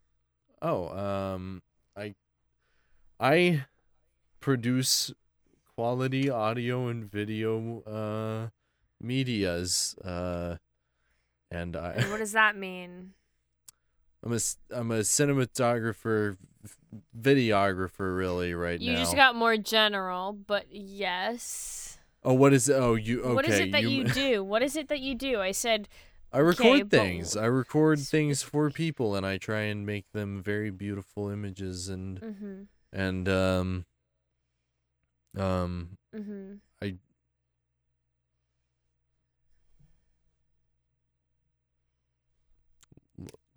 Oh, um, I I produce quality audio and video uh medias uh and I And what does that mean? I'm a I'm a cinematographer, videographer, really right you now. You just got more general, but yes. oh, what is it? Oh, you okay? what is it that you, do? What is it that you do? I said, I record okay, but things. I record things for people, and I try and make them very beautiful images and mm-hmm, and um um mm-hmm.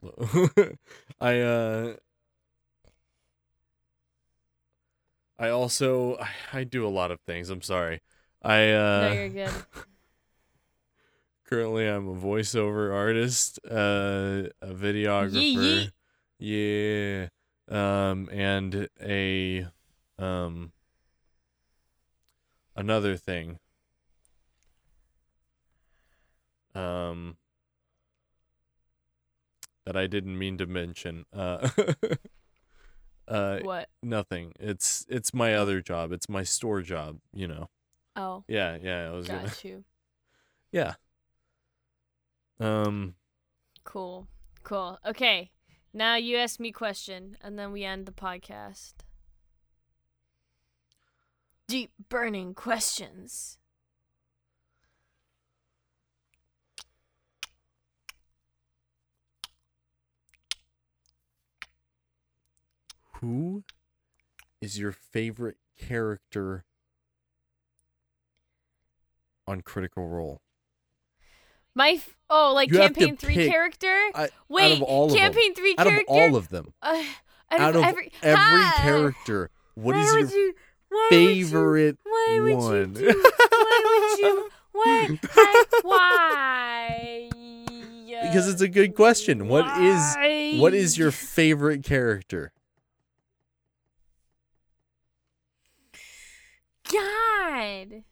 I uh I also I, I do a lot of things. I'm sorry. I uh no, you're good. currently I'm a voiceover artist, uh a videographer. Yeah. Um and a um another thing. Um that I didn't mean to mention. Uh uh What? nothing. It's it's my other job. It's my store job, you know. Oh, Yeah, yeah, I was gonna got you. Yeah. Um Cool. Cool. Okay. Now you ask me question, and then we end the podcast. Deep burning questions. who is your favorite character on Critical Role? My f- oh, like You campaign three pick- character. I, Wait, out of all of them. campaign three Out of character. all of them. uh, out, Out of every, every Ha! character, what Why your you, why would you- favorite why would one? You do, why would you? Why? Why? why? because it's a good question. What is what is your favorite character? God?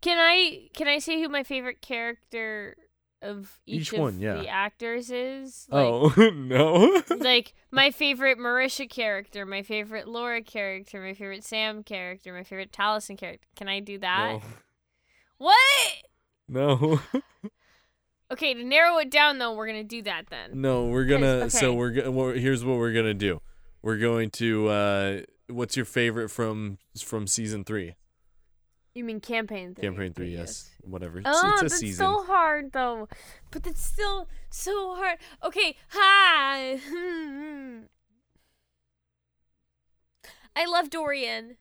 Can I can I say who my favorite character of each, Each of one, yeah. the actors is? Like, oh no. like my favorite Marisha character, my favorite Laura character, my favorite Sam character, my favorite Taliesin character. Can I do that? no. What? No. Okay, to narrow it down though, we're gonna do that then. No, we're gonna. 'Cause- So we're gonna. Well, here's what we're gonna do. We're going to. uh What's your favorite from from season three? You mean campaign three? Campaign three, yes. Whatever. It's, Oh, it's a that's season. so hard though. But it's still so hard. Okay, hi. I love Dorian.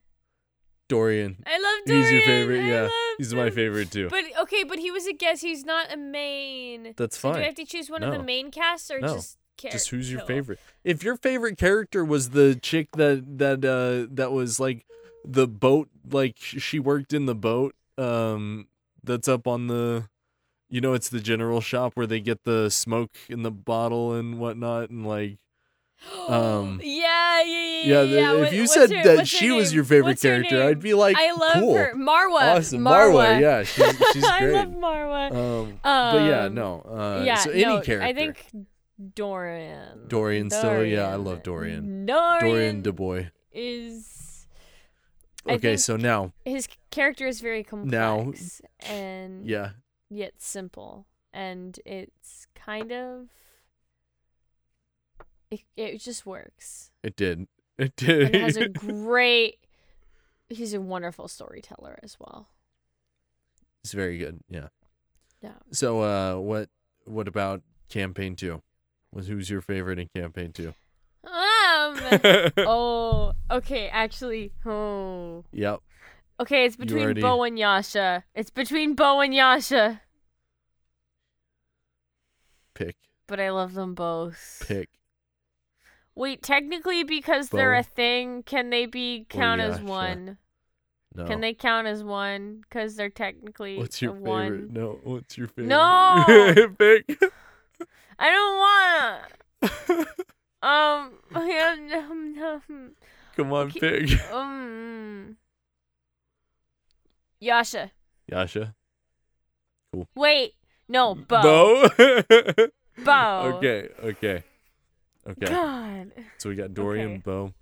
Dorian. I love Dorian. He's your favorite. I Yeah, he's my favorite too. But okay, but he was a guest. He's not a main. That's So do I have to choose one of the main casts or No. just char- Just who's your favorite? If your favorite character was the chick that that uh that was like the boat, like she worked in the boat, um, that's up on the, you know, it's the general shop where they get the smoke in the bottle and whatnot, and like, Um, yeah, yeah, yeah, yeah. yeah. if What- you said her- that she was your favorite What's character? I'd be like, I love cool, her, Marwa. awesome, Marwa. yeah, she's she's great I love Marwa. um, but yeah, Um, no, uh, yeah, so any no, character, I think Dorian. Dorian still, yeah, I love Dorian. Dorian, Dorian DeBoy. is. Okay, so now, his character is very complex Now- and yeah, yet simple, and it's kind of. It, it just works. it did, it did. and it has a great he's a wonderful storyteller as well It's very good. Yeah. Yeah. So uh what what about campaign 2? Was who's your favorite in campaign 2? oh okay actually oh Yep. okay it's between already- beau and yasha it's between beau and yasha Pick. but i love them both Pick. wait technically because they're a thing can they be count as one No. can they count as one because they're technically What's your favorite? one No. What's your favorite? No! Pick. i don't wanna um Come on, Okay. pick. Um. Yasha. Yasha. Cool. Wait. No, Beau. Beau. Beau. okay. Okay. Okay. God. So we got Dorian, Okay. Beau.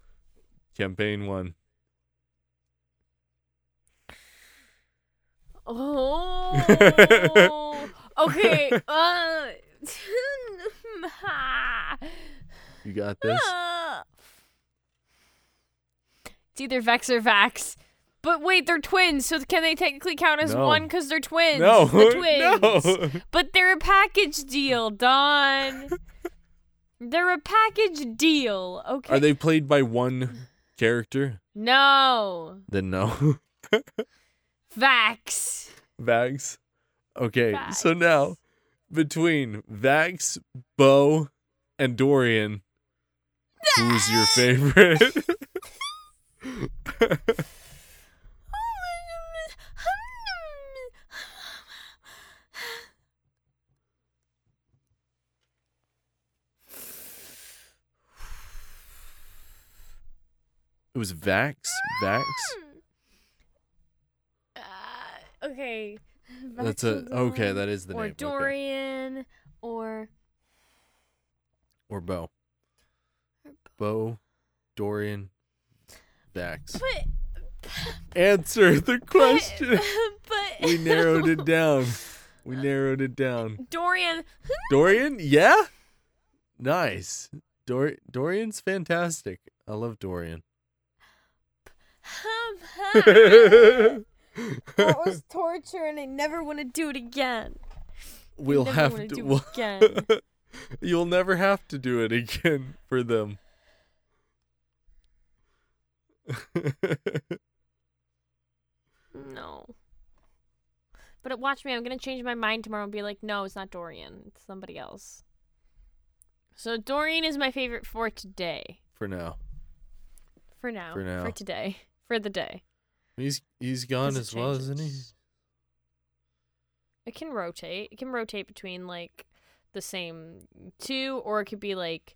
Campaign 1. Oh. okay. Uh. You got this. Ah. it's either Vex or Vax. But wait, they're twins, so can they technically count as No. one because they're twins? No. The twins. No. But they're a package deal, Don. they're a package deal. Okay. Are they played by one character? No. Then no. Vax. Vax. Okay, so Vax. now between Vax, Beau, and Dorian, who's your favorite? it was Vax. Vax. Uh, okay. That's Vax a okay. That is the or name. Okay. Dorian or Or Beau. Beau, Dorian, Vax. but Answer the question. but we narrowed it down. We uh, narrowed it down. Dorian. Dorian, yeah, nice. Dor- Dorian's fantastic. I love Dorian. that was torture, and I never want to do it again. we'll have to. do we'll- again. You'll never have to do it again for them. No. But watch me, I'm gonna change my mind tomorrow and be like, no, it's not Dorian. It's somebody else. So Dorian is my favorite for today. For now. For now. For now. For today. For the day. He's he's gone as well, isn't he? It can rotate. It can rotate between like the same two, or it could be like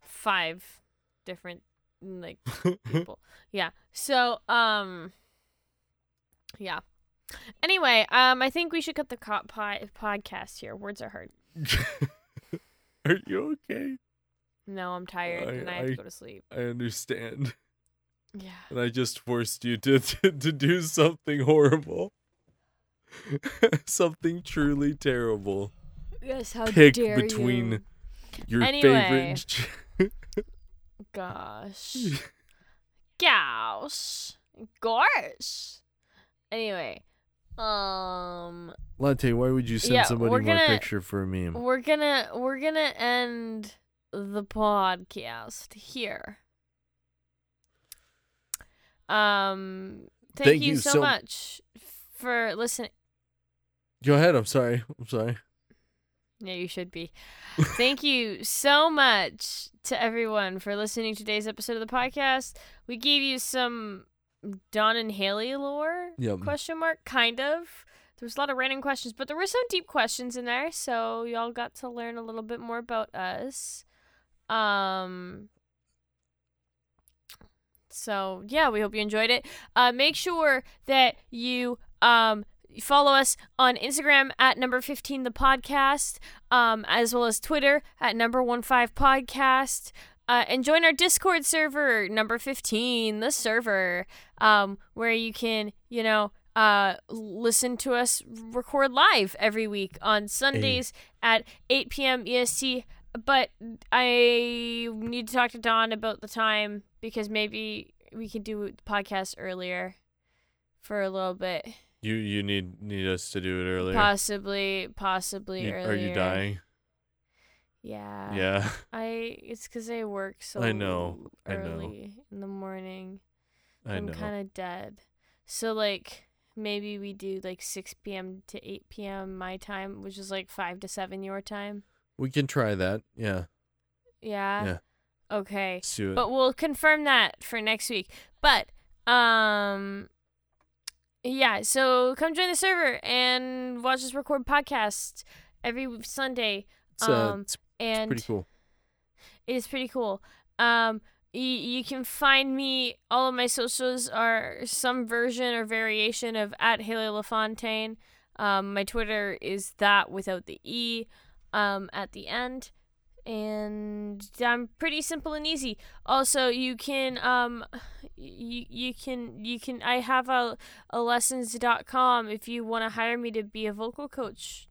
five different like people. yeah. So um yeah. Anyway, um I think we should cut the co- po- podcast here. Words are hard. Are you okay? No, I'm tired I- and I have I- to go to sleep. I understand. Yeah. And I just forced you to to, to do something horrible. something truly terrible. Yes, how Pick dare between you. Your Anyway. favorite Gosh. Gosh. Gosh. Anyway, um Latte, why would you send Yeah, somebody we're my gonna- picture for a meme? we're gonna we're gonna end the podcast here. Um thank, Thank you, you so, so- much for listening. Go ahead, I'm sorry. I'm sorry. Yeah, you should be. Thank you so much to everyone for listening to today's episode of the podcast. We gave you some Don and Hayley lore Yep. question mark kind of. There was a lot of random questions, but there were some deep questions in there, so y'all got to learn a little bit more about us. Um so yeah, we hope you enjoyed it. Uh, make sure that you um follow us on Instagram at number 15 the podcast, um, as well as Twitter at number 15 podcast. Uh, and join our Discord server, number 15, the server, um, where you can, you know, uh, listen to us record live every week on Sundays at 8 p.m. EST. But I need to talk to Don about the time because maybe we could do the podcast earlier for a little bit. You you need need us to do it earlier. Possibly, possibly You- earlier. are you dying? Yeah. yeah. I. It's because I work so. I know, I know. Early in the morning. I I'm kind of dead. So like maybe we do like 6 p.m. to 8 p.m. my time, which is like 5 to 7 your time. We can try that. Yeah. Yeah. Yeah. Okay. Let's do it. But we'll confirm that for next week. But um yeah, so come join the server and watch us record podcasts every Sunday. it's, uh, um, it's, it's And pretty cool. it is pretty cool. Um, y- you can find me. All of my socials are some version or variation of at Hayley LaFontaine. Um, my Twitter is that without the e, um, at the end, and I'm pretty simple and easy. Also, you can um, you you can you can I have a a lessons.com if you want to hire me to be a vocal coach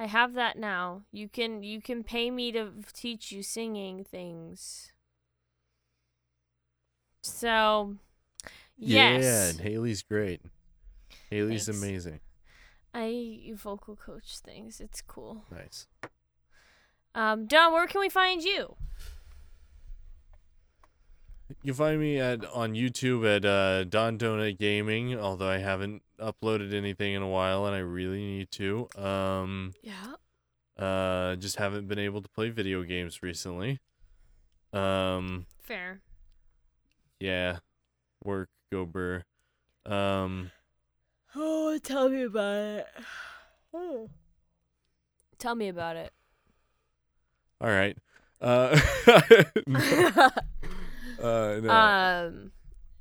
I have that now. You can you can pay me to teach you singing things. So, yes. Yeah, and Hayley's great. Hayley's Thanks. amazing. I vocal coach things. It's cool. Nice. Um, Don, where can we find you? You can find me at on YouTube at uh, Don Donut Gaming, although I haven't uploaded anything in a while and I really need to. Um, Yeah. uh, just haven't been able to play video games recently. Um, Fair. yeah, work go burr. Um, Oh, tell me about it. Oh. Tell me about it. All right. Uh, uh, no. Um.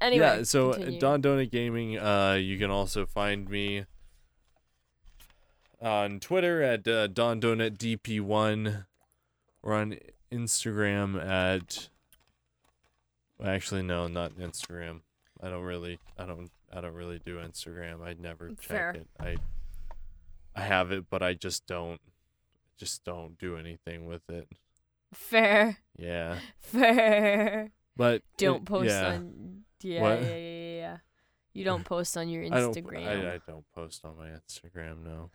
Anyway. yeah, so uh, continue. Don Donut Gaming, uh, you can also find me on Twitter at uh, Don Donut DP1 or on Instagram at actually no, not Instagram. I don't really I don't I don't really do Instagram. I never check Fair. it. I I have it, but I just don't just don't do anything with it. Fair. Yeah. Fair. But Don't it- post yeah. on. Yeah, What? yeah, yeah, yeah. You don't post on your Instagram. I don't. I, I don't post on my Instagram, no.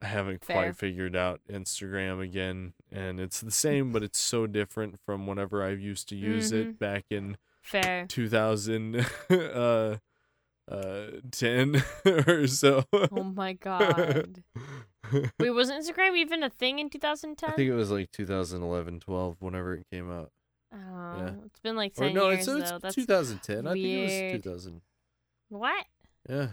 I haven't Fair. quite figured out Instagram again, and it's the same, but it's so different from whenever I used to use Mhm. it back in Fair. 2000 uh uh 10 or so. Oh my god. Wait, wasn't Instagram even a thing in 2010? I think it was like 2011, 12, whenever it came out. oh, it's been like Or no, years it's, though. it's That's 2010. I think it weird. was 2000. what? Yeah,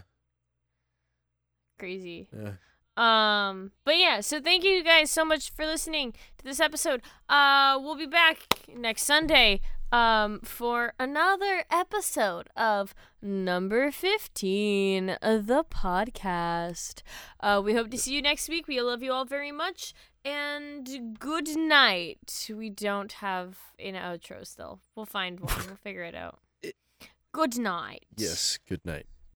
Crazy. yeah. Um, but yeah, so thank you guys so much for listening to this episode. Uh, we'll be back next Sunday um for another episode of number 15 the podcast. Uh, we hope to see you next week. We love you all very much and good night. We don't have an outro still. We'll find one. We'll figure it out. Good night. Yes, good night.